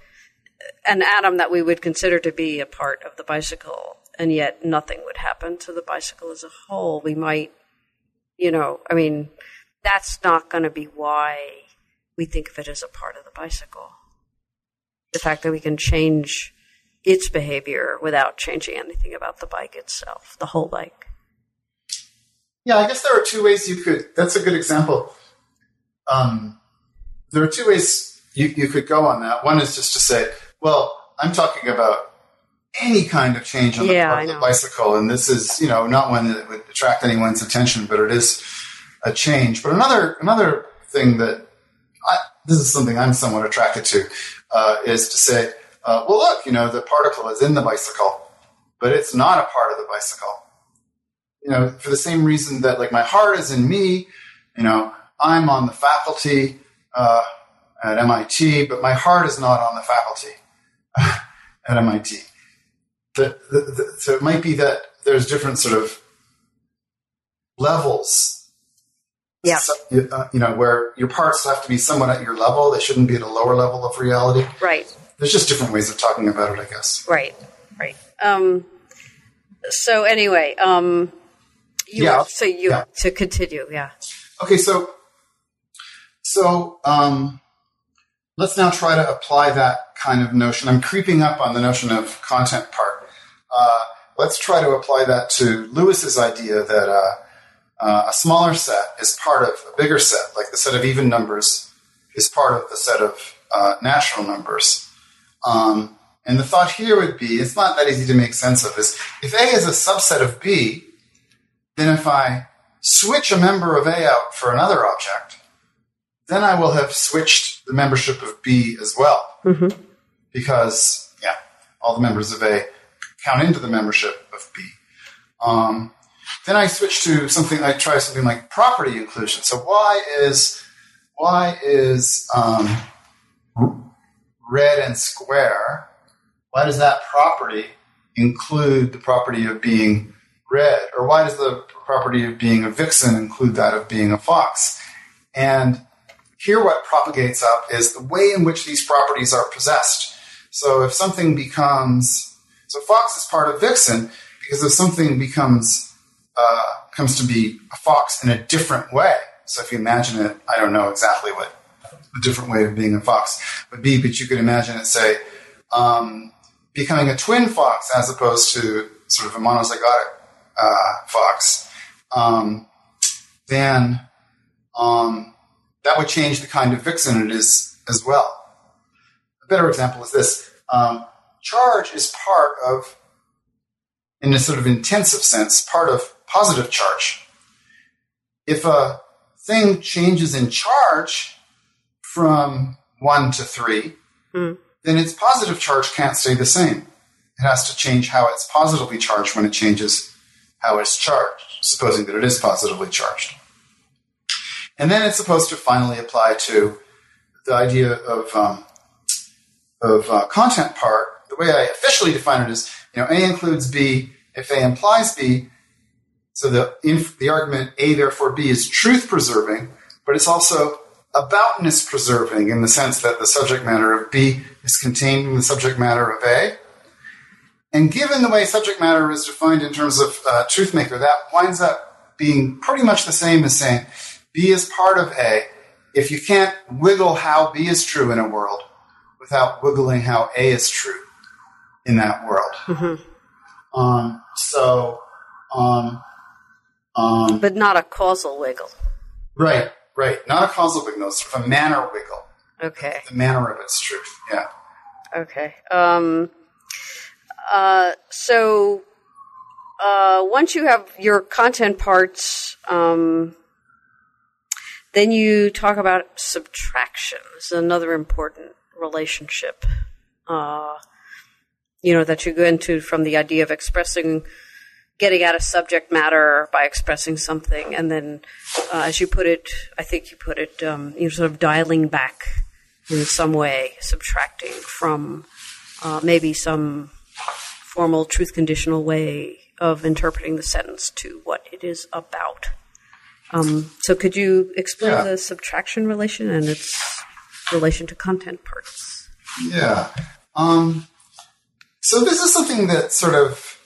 an atom that we would consider to be a part of the bicycle, and yet nothing would happen to the bicycle as a whole, we might, you know, I mean, that's not going to be why we think of it as a part of the bicycle. The fact that we can change its behavior without changing anything about the bike itself, the whole bike.
Yeah, I guess there are two ways you could. That's a good example. Um, there are two ways you, you could go on that. One is just to say, well, I'm talking about any kind of change on the
Yeah,
part of the bicycle, and this is you know not one that would attract anyone's attention, but it is a change. But another another thing that this is something I'm somewhat attracted to uh, is to say, uh, well, look, you know, the particle is in the bicycle, but it's not a part of the bicycle. You know, for the same reason that like my heart is in me, you know, I'm on the faculty uh, at MIT, but my heart is not on the faculty *laughs* at MIT. The, the, the, so it might be that there's different sort of levels
Yeah.
so, uh, you know, where your parts have to be somewhat at your level. They shouldn't be at a lower level of reality.
Right.
There's just different ways of talking about it, I guess.
Right. Right. Um, so anyway, um, you
Yeah.
were- so you
Yeah.
to continue, yeah.
Okay, so so um, let's now try to apply that kind of notion. I'm creeping up on the notion of content part. Uh, let's try to apply that to Lewis's idea that uh, uh, a smaller set is part of a bigger set, like the set of even numbers is part of the set of uh, natural numbers. Um, and the thought here would be, it's not that easy to make sense of, is if A is a subset of B, then if I switch a member of A out for another object, then I will have switched the membership of B as well.
Mm-hmm.
Because, yeah, all the members of A count into the membership of B. Um, then I switch to something, I try something like property inclusion. So why is, why is um, red and square, why does that property include the property of being red? Or why does the property of being a vixen include that of being a fox? And here what propagates up is the way in which these properties are possessed. So if something becomes, so fox is part of vixen because if something becomes, uh, comes to be a fox in a different way. So if you imagine it, I don't know exactly what a different way of being a fox would be, but you could imagine it, say, um, becoming a twin fox as opposed to sort of a monozygotic uh, fox, um, then um, that would change the kind of vixen it is as well. A better example is this um, charge is part of, in a sort of intensive sense, part of positive charge. If a thing changes in charge from one to three,
Mm.
then its positive charge can't stay the same. It has to change how it's positively charged when it changes how it's charged, supposing that it is positively charged. And then it's supposed to finally apply to the idea of um, of uh, content part. The way I officially define it is, you know, A includes B if A implies B. So the inf- the argument A therefore B is truth preserving, but it's also aboutness preserving in the sense that the subject matter of B is contained in the subject matter of A. And given the way subject matter is defined in terms of uh, truth maker, that winds up being pretty much the same as saying B is part of A. If you can't wiggle how B is true in a world without wiggling how A is true in that world.
Mm-hmm.
Um, so, um, um,
But not a causal wiggle.
right, right. Not a causal wiggle, sort of a manner wiggle.
Okay.
The manner of its truth. Yeah.
Okay. Um, uh, so uh, once you have your content parts, um, then you talk about subtraction. This is another important relationship. Uh, you know that you go into from the idea of expressing, getting at a subject matter by expressing something, and then, uh, as you put it, I think you put it, um, you know, sort of dialing back in some way, subtracting from uh, maybe some formal truth conditional way of interpreting the sentence to what it is about. Um, so, could you explain
Yeah.
the subtraction relation and its relation to content parts?
Yeah. Um, so this is something that sort of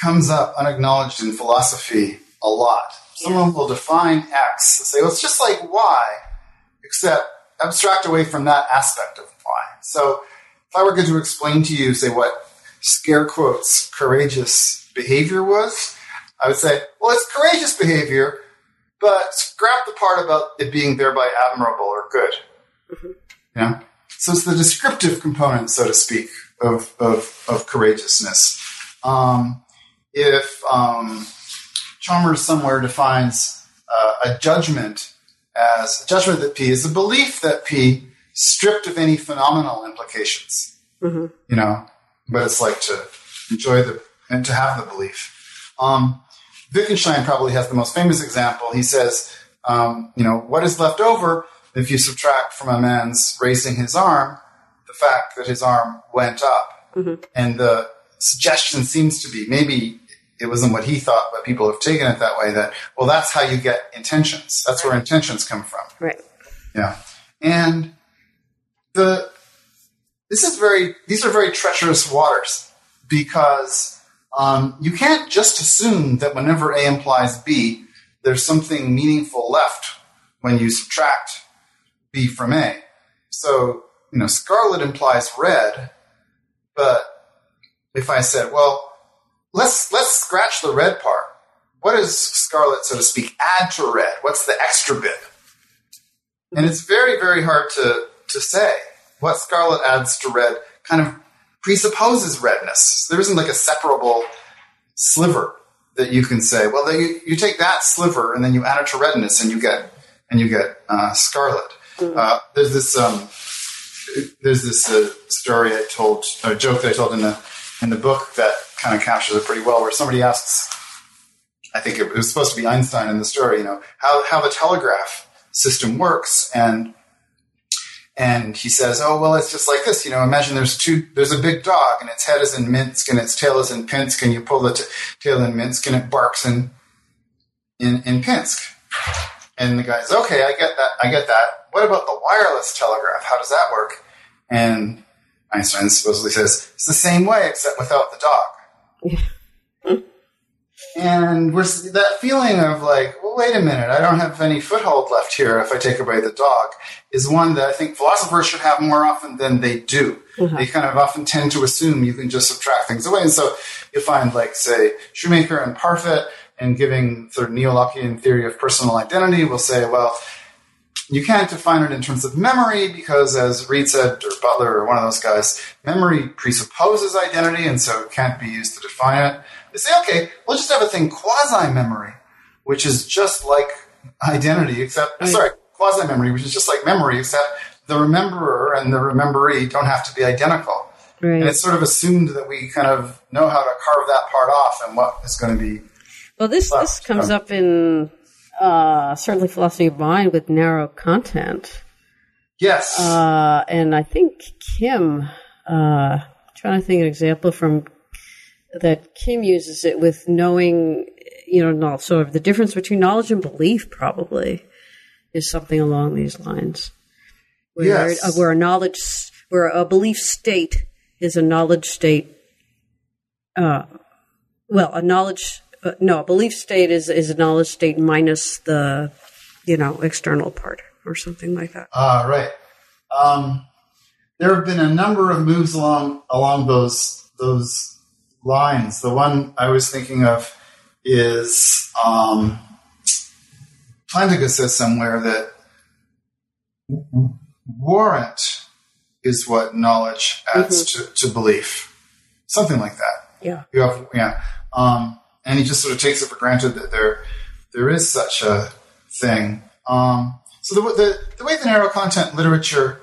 comes up unacknowledged in philosophy a lot. Someone will define X and say, well, it's just like Y, except abstract away from that aspect of Y. So if I were going to explain to you, say, what scare quotes courageous behavior was, I would say, well, it's courageous behavior, but scrap the part about it being thereby admirable or good. You know? So it's the descriptive component, so to speak, of, of, of courageousness. Um, if um, Chalmers somewhere defines uh, a judgment as a judgment that P is a belief that P stripped of any phenomenal implications.
Mm-hmm.
You know, but it's like to enjoy the and to have the belief. Um, Wittgenstein probably has the most famous example. He says, um, you know, what is left over if you subtract from a man's raising his arm the fact that his arm went up?
Mhm.
And the suggestion seems to be maybe it wasn't what he thought, but people have taken it that way that, well, that's how you get intentions. That's where intentions come from.
Right.
Yeah. And the this is very these are very treacherous waters because um, you can't just assume that whenever A implies B, there's something meaningful left when you subtract B from A. So, you know, scarlet implies red, but if I said, well, let's let's scratch the red part. What does scarlet, so to speak, add to red? What's the extra bit? And it's very, very hard to, to say what scarlet adds to red kind of presupposes redness. There isn't like a separable sliver that you can say, well, then you, you take that sliver and then you add it to redness and you get and you get uh, scarlet. Uh, there's this um, there's this uh, story I told, a joke that I told in the in the book that kind of captures it pretty well, where somebody asks, I think it was supposed to be Einstein in the story, you know, how how the telegraph system works, and and he says, oh well, it's just like this, you know. Imagine there's two, there's a big dog, and its head is in Minsk, and its tail is in Pinsk, and you pull the t- tail in Minsk, and it barks in in in Pinsk. And the guy says, okay, I get that, I get that. What about the wireless telegraph? How does that work? And Einstein supposedly says it's the same way, except without the dog. And we're that feeling of like, well, wait a minute, I don't have any foothold left here if I take away the dog, is one that I think philosophers should have more often than they do.
Mhm.
They kind of often tend to assume you can just subtract things away, and so you find like say Shoemaker and Parfit and giving sort of neo-Lockean theory of personal identity will say, well, you can't define it in terms of memory because, as Reid said, or Butler, or one of those guys, memory presupposes identity, and so it can't be used to define it. They say, okay, we'll just have a thing quasi-memory, which is just like identity, except
Right.
sorry, quasi-memory, which is just like memory, except the rememberer and the rememberee don't have to be identical. And it's sort of assumed that we kind of know how to carve that part off and what is going to be.
Well, this this comes
um,
up in uh, certainly philosophy of mind with narrow content,
Yes.
uh, and I think Kim. Uh, trying to think of an example from that Kim uses it with knowing, you know, no- sort of the difference between knowledge and belief. Probably is something along these lines. Where,
Yes.
uh, where a knowledge, where a belief state is a knowledge state. Uh, well, a knowledge, uh, no, a belief state is is a knowledge state minus the, you know, external part or something like that.
Ah, right. Um, there have been a number of moves along along those those lines. The one I was thinking of is um, Plantinga says somewhere that warrant is what knowledge adds to, to belief, something like that.
Yeah.
You have, yeah. Um, and he just sort of takes it for granted that there there is such a thing. Um, so the, the the way the narrow content literature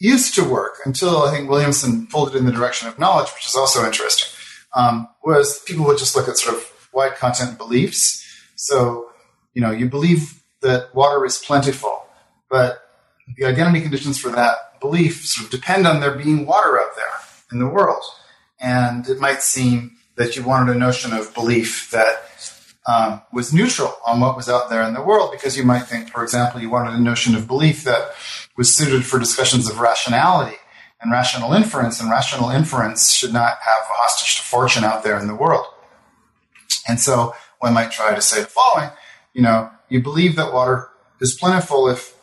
used to work until I think Williamson pulled it in the direction of knowledge, which is also interesting, um, was people would just look at sort of wide content beliefs. So you know, you believe that water is plentiful, but the identity conditions for that belief sort of depend on there being water out there in the world. And it might seem that you wanted a notion of belief that um, was neutral on what was out there in the world, because you might think, for example, you wanted a notion of belief that was suited for discussions of rationality and rational inference, and rational inference should not have a hostage to fortune out there in the world. And so one might try to say the following, you know, you believe that water is plentiful if,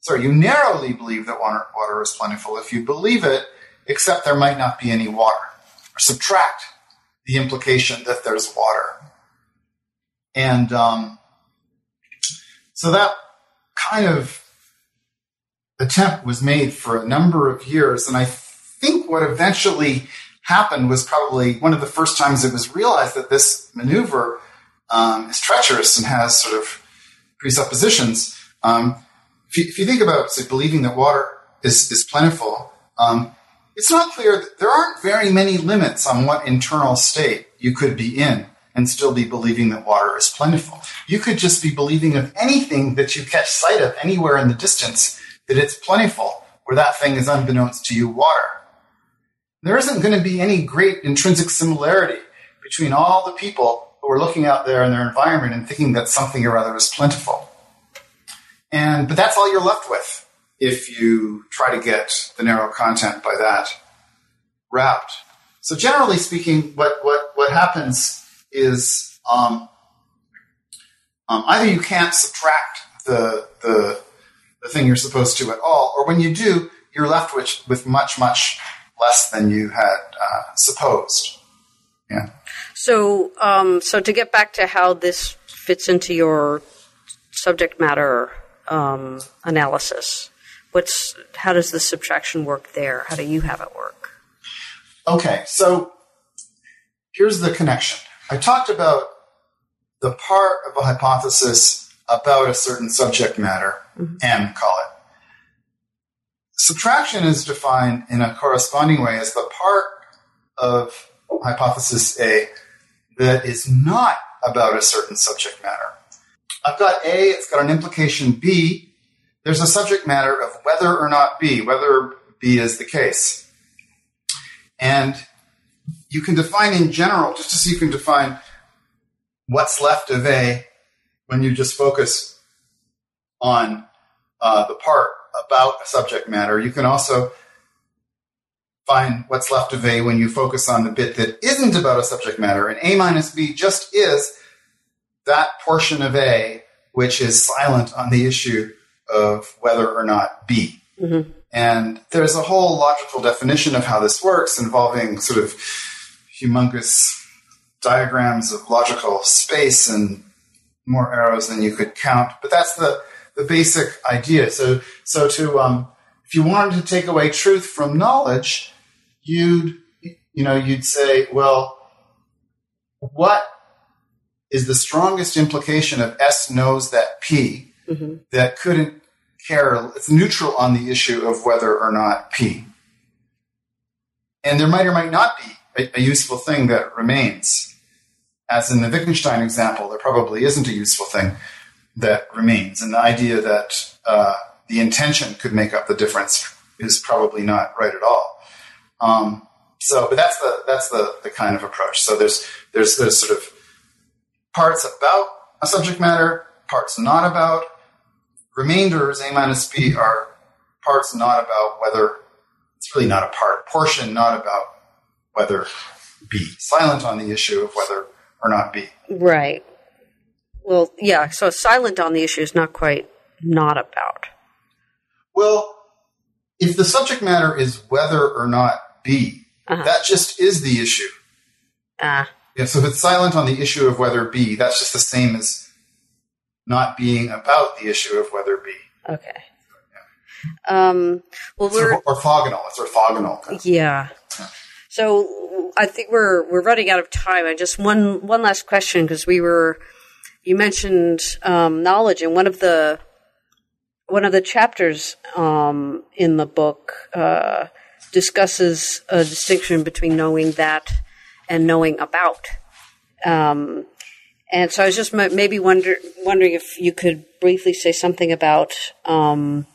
sorry, you narrowly believe that water, water is plentiful if you believe it, except there might not be any water, or subtract the implication that there's water. And um, so that kind of attempt was made for a number of years, and I think what eventually happened was probably one of the first times it was realized that this maneuver um, is treacherous and has sort of presuppositions. Um, if, you, if, you, think about say, believing that water is, is plentiful, um, it's not clear that there aren't very many limits on what internal state you could be in and still be believing that water is plentiful. You could just be believing of anything that you catch sight of anywhere in the distance that it's plentiful, where that thing is unbeknownst to you water. There isn't going to be any great intrinsic similarity between all the people who are looking out there in their environment and thinking that something or other is plentiful. And but that's all you're left with if you try to get the narrow content by that route. So generally speaking, what what what happens is um, um, either you can't subtract the, the, the thing you're supposed to at all, or when you do, you're left with, with much, much less than you had uh, supposed. Yeah.
So, um, so to get back to how this fits into your subject matter um, analysis, what's how does the subtraction work there? How do you have it work?
Okay, so here's the connection. I talked about the part of a hypothesis about a certain subject matter, mm-hmm. M, call it. Subtraction is defined in a corresponding way as the part of hypothesis A that is not about a certain subject matter. I've got A, it's got an implication B. There's a subject matter of whether or not B, whether B is the case. And you can define in general, just as you can define what's left of A when you just focus on uh, the part about a subject matter. You can also find what's left of A when you focus on the bit that isn't about a subject matter. And A minus B just is that portion of A which is silent on the issue of whether or not B. Mm-hmm. And there's a whole logical definition of how this works involving sort of humongous diagrams of logical space and more arrows than you could count. But that's the, the basic idea. So, so to, um, if you wanted to take away truth from knowledge, you'd, you know, you'd say, well, what is the strongest implication of S knows that P mm-hmm. that couldn't care, it's neutral on the issue of whether or not P. And there might or might not be a, a useful thing that remains. As in the Wittgenstein example, there probably isn't a useful thing that remains. And the idea that uh, the intention could make up the difference is probably not right at all. Um, so, but that's the that's the, the kind of approach. So there's there's there's sort of parts about a subject matter, parts not about. Remainders A minus B are parts not about whether it's really not a part portion, not about whether be silent on the issue of whether or not be.
Right. Well, yeah, so silent on the issue is not quite not about.
Well, if the subject matter is whether or not be, uh-huh. that just is the issue. Ah. Uh. Yeah, so if it's silent on the issue of whether be, that's just the same as not being about the issue of whether B.
Okay. Um, well,
it's we're orthogonal. It's orthogonal.
Yeah. yeah. So I think we're we're running out of time. I just one one last question because we were you mentioned um, knowledge and one of the one of the chapters um, in the book uh, discusses a distinction between knowing that and knowing about. Um, and so I was just maybe wonder, wondering if you could briefly say something about um,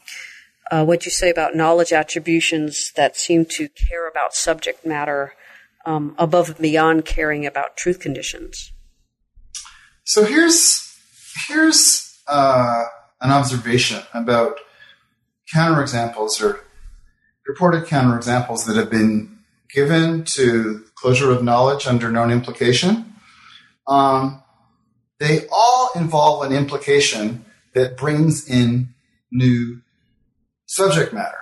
uh, what you say about knowledge attributions that seem to care about subject matter um, above and beyond caring about truth conditions.
So here's here's uh, an observation about counterexamples or reported counterexamples that have been given to closure of knowledge under known implication. Um, they all involve an implication that brings in new subject matter.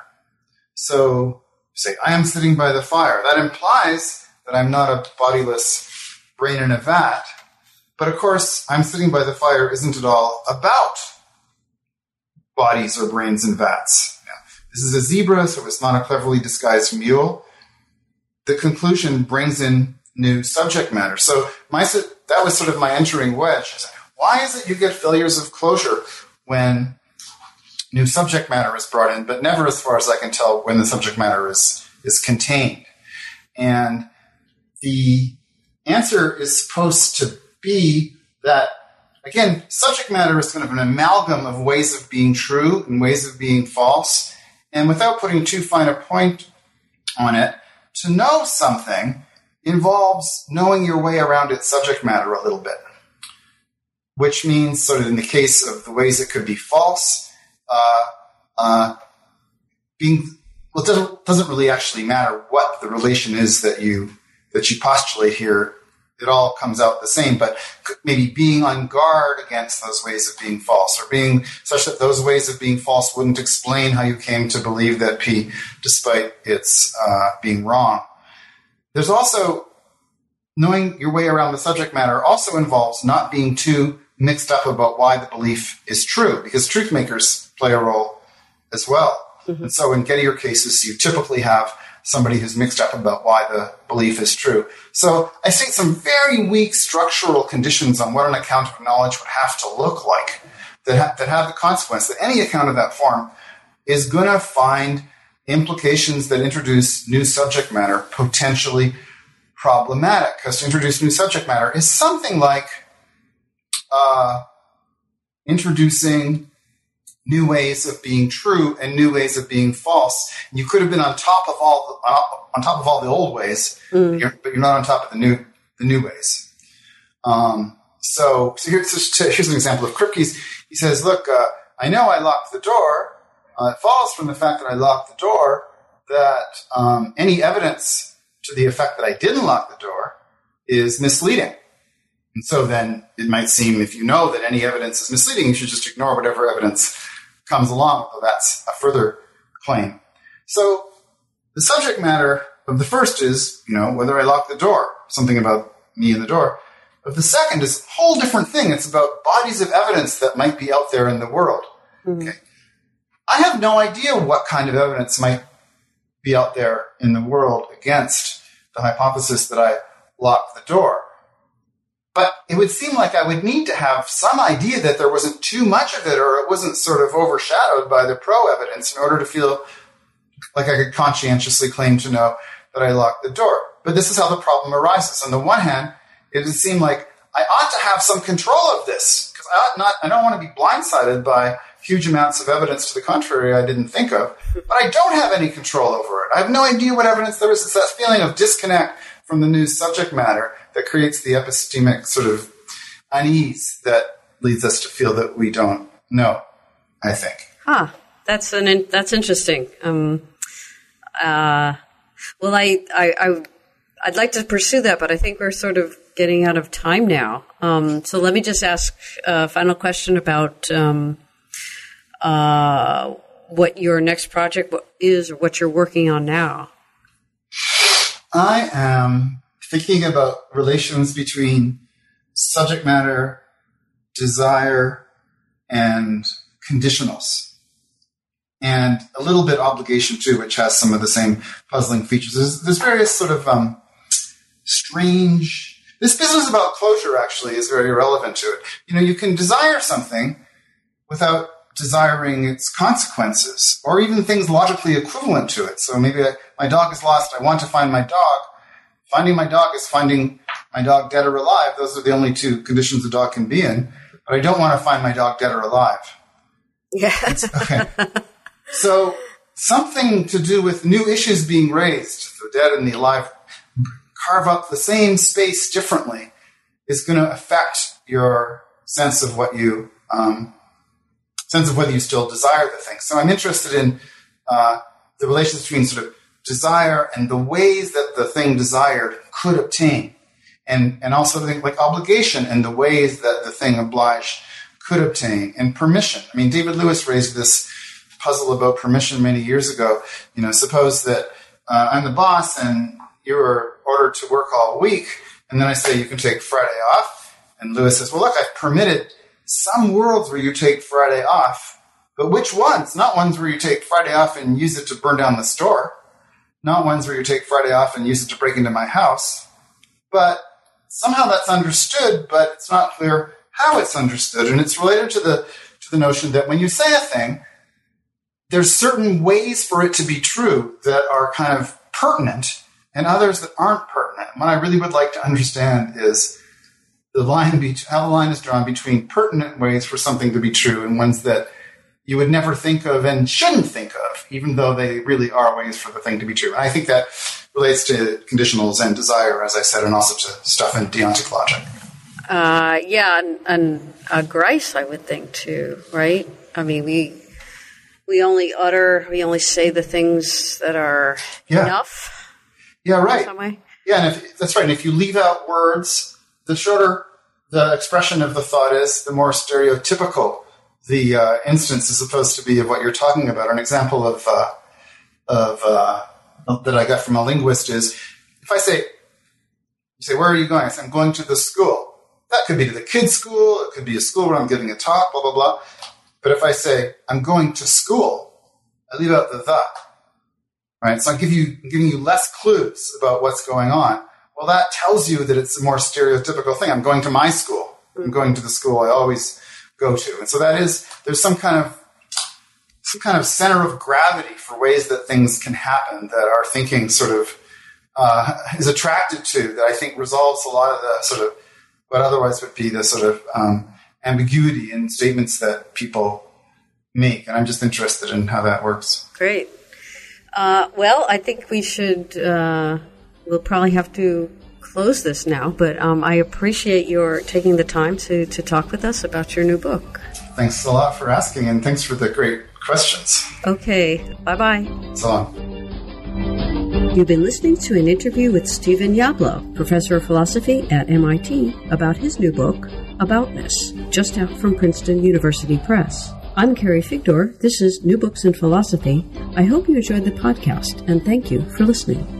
So, say, I am sitting by the fire. That implies that I'm not a bodiless brain in a vat. But of course, I'm sitting by the fire isn't at all about bodies or brains in vats. This is a zebra, so it's not a cleverly disguised mule. the conclusion brings in new subject matter. So my that was sort of my entering wedge. Why is it you get failures of closure when new subject matter is brought in, but never, as far as I can tell, when the subject matter is is contained? And the answer is supposed to be that again, subject matter is kind of an amalgam of ways of being true and ways of being false. And without putting too fine a point on it, to know something involves knowing your way around its subject matter a little bit, which means, sort of in the case of the ways it could be false, uh, uh, being well, it doesn't, doesn't really actually matter what the relation is that you that you postulate here it all comes out the same, but maybe being on guard against those ways of being false, or being such that those ways of being false wouldn't explain how you came to believe that P, despite its uh, being wrong. There's also knowing your way around the subject matter also involves not being too mixed up about why the belief is true, because truth makers play a role as well. Mm-hmm. And so in Gettier cases, you typically have somebody who's mixed up about why the belief is true. So I think some very weak structural conditions on what an account of knowledge would have to look like that, ha- that have the consequence that any account of that form is going to find implications that introduce new subject matter potentially problematic. Because to introduce new subject matter is something like uh, introducing new ways of being true and new ways of being false. You could have been on top of all the, on top of all the old ways, mm. but, you're, but, you're, not on top of the new the new ways. Um, so, so here's, here's an example of Kripke's. He says, "Look, uh, I know I locked the door. Uh, it follows from the fact that I locked the door that um, any evidence to the effect that I didn't lock the door is misleading." And so then it might seem if you know that any evidence is misleading, you should just ignore whatever evidence comes along, though that's a further claim. So the subject matter of the first is, you know, whether I lock the door, something about me and the door. Of the second is a whole different thing. It's about bodies of evidence that might be out there in the world. Mm-hmm. Okay. I have no idea what kind of evidence might be out there in the world against the hypothesis that I lock the door. But it would seem like I would need to have some idea that there wasn't too much of it or it wasn't sort of overshadowed by the pro evidence in order to feel like I could conscientiously claim to know that I locked the door. But this is how the problem arises. On the one hand, it would seem like I ought to have some control of this because I ought not, I don't want to be blindsided by huge amounts of evidence to the contrary I didn't think of, but I don't have any control over it. I have no idea what evidence there is. It's that feeling of disconnect from the new subject matter that creates the epistemic sort of unease that leads us to feel that we don't know. I think.
Huh. That's an in, that's interesting. Um, uh, well, I, I, I I'd like to pursue that, but I think we're sort of getting out of time now. Um, so let me just ask a final question about um, uh, what your next project is, or what you're working on now.
I am thinking about relations between subject matter, desire, and conditionals. And a little bit obligation too, which has some of the same puzzling features. There's, there's various sort of um, strange. This business about closure actually is very relevant to it. You know, you can desire something without desiring its consequences, or even things logically equivalent to it. So maybe I, my dog is lost. I want to find my dog Finding my dog is finding my dog dead or alive. Those are the only two conditions a dog can be in. But I don't want to find my dog dead or alive.
Yeah. *laughs*
okay. So something to do with new issues being raised, the dead and the alive, carve up the same space differently, is going to affect your sense of what you um, sense of whether you still desire the thing. So I'm interested in uh, the relations between sort of desire and the ways that the thing desired could obtain. And, and also like obligation and the ways that the thing obliged could obtain and permission. I mean, David Lewis raised this puzzle about permission many years ago. You know, suppose that uh, I'm the boss and you were ordered to work all week, and then I say you can take Friday off. And Lewis says, well, look, I've permitted some worlds where you take Friday off, but which ones? Not ones where you take Friday off and use it to burn down the store not ones where you take Friday off and use it to break into my house. But somehow that's understood, but it's not clear how it's understood. And it's related to the to the notion that when you say a thing, there's certain ways for it to be true that are kind of pertinent and others that aren't pertinent. What I really would like to understand is the line be- how the line is drawn between pertinent ways for something to be true and ones that you would never think of and shouldn't think of, even though they really are ways for the thing to be true. And I think that relates to conditionals and desire, as I said, and also to stuff in deontic logic.
Uh, yeah, and, and uh, Grice, I would think too, right? I mean, we we only utter, we only say the things that are
Yeah.
enough.
Yeah, right.
some way.
Yeah, and if, that's right. And if you leave out words, the shorter the expression of the thought is, the more stereotypical the uh, instance is supposed to be of what you're talking about. An example of uh, of uh, that I got from a linguist is if I say, you say, where are you going? I say, I'm going to the school. That could be to the kids' school. It could be a school where I'm giving a talk, blah, blah, blah. But if I say, I'm going to school, I leave out the the. Right? So I give you, I'm giving you less clues about what's going on. Well, that tells you that it's a more stereotypical thing. I'm going to my school. I'm going to the school I always go to. And so that is, there's some kind of some kind of center of gravity for ways that things can happen that our thinking sort of uh, is attracted to that I think resolves a lot of the sort of what otherwise would be the sort of um, ambiguity in statements that people make. And I'm just interested in how that works.
Great. Uh, well, I think we should. Uh, we'll probably have to close this now, but um, I appreciate your taking the time to to talk with us about your new book.
Thanks a lot for asking, and thanks for the great questions.
Okay. Bye bye.
So long.
You've been listening to an interview with Stephen Yablo, professor of philosophy at MIT, about his new book, Aboutness, just out from Princeton University Press. I'm Carrie Figdor. This is New Books in Philosophy. I hope you enjoyed the podcast, and thank you for listening.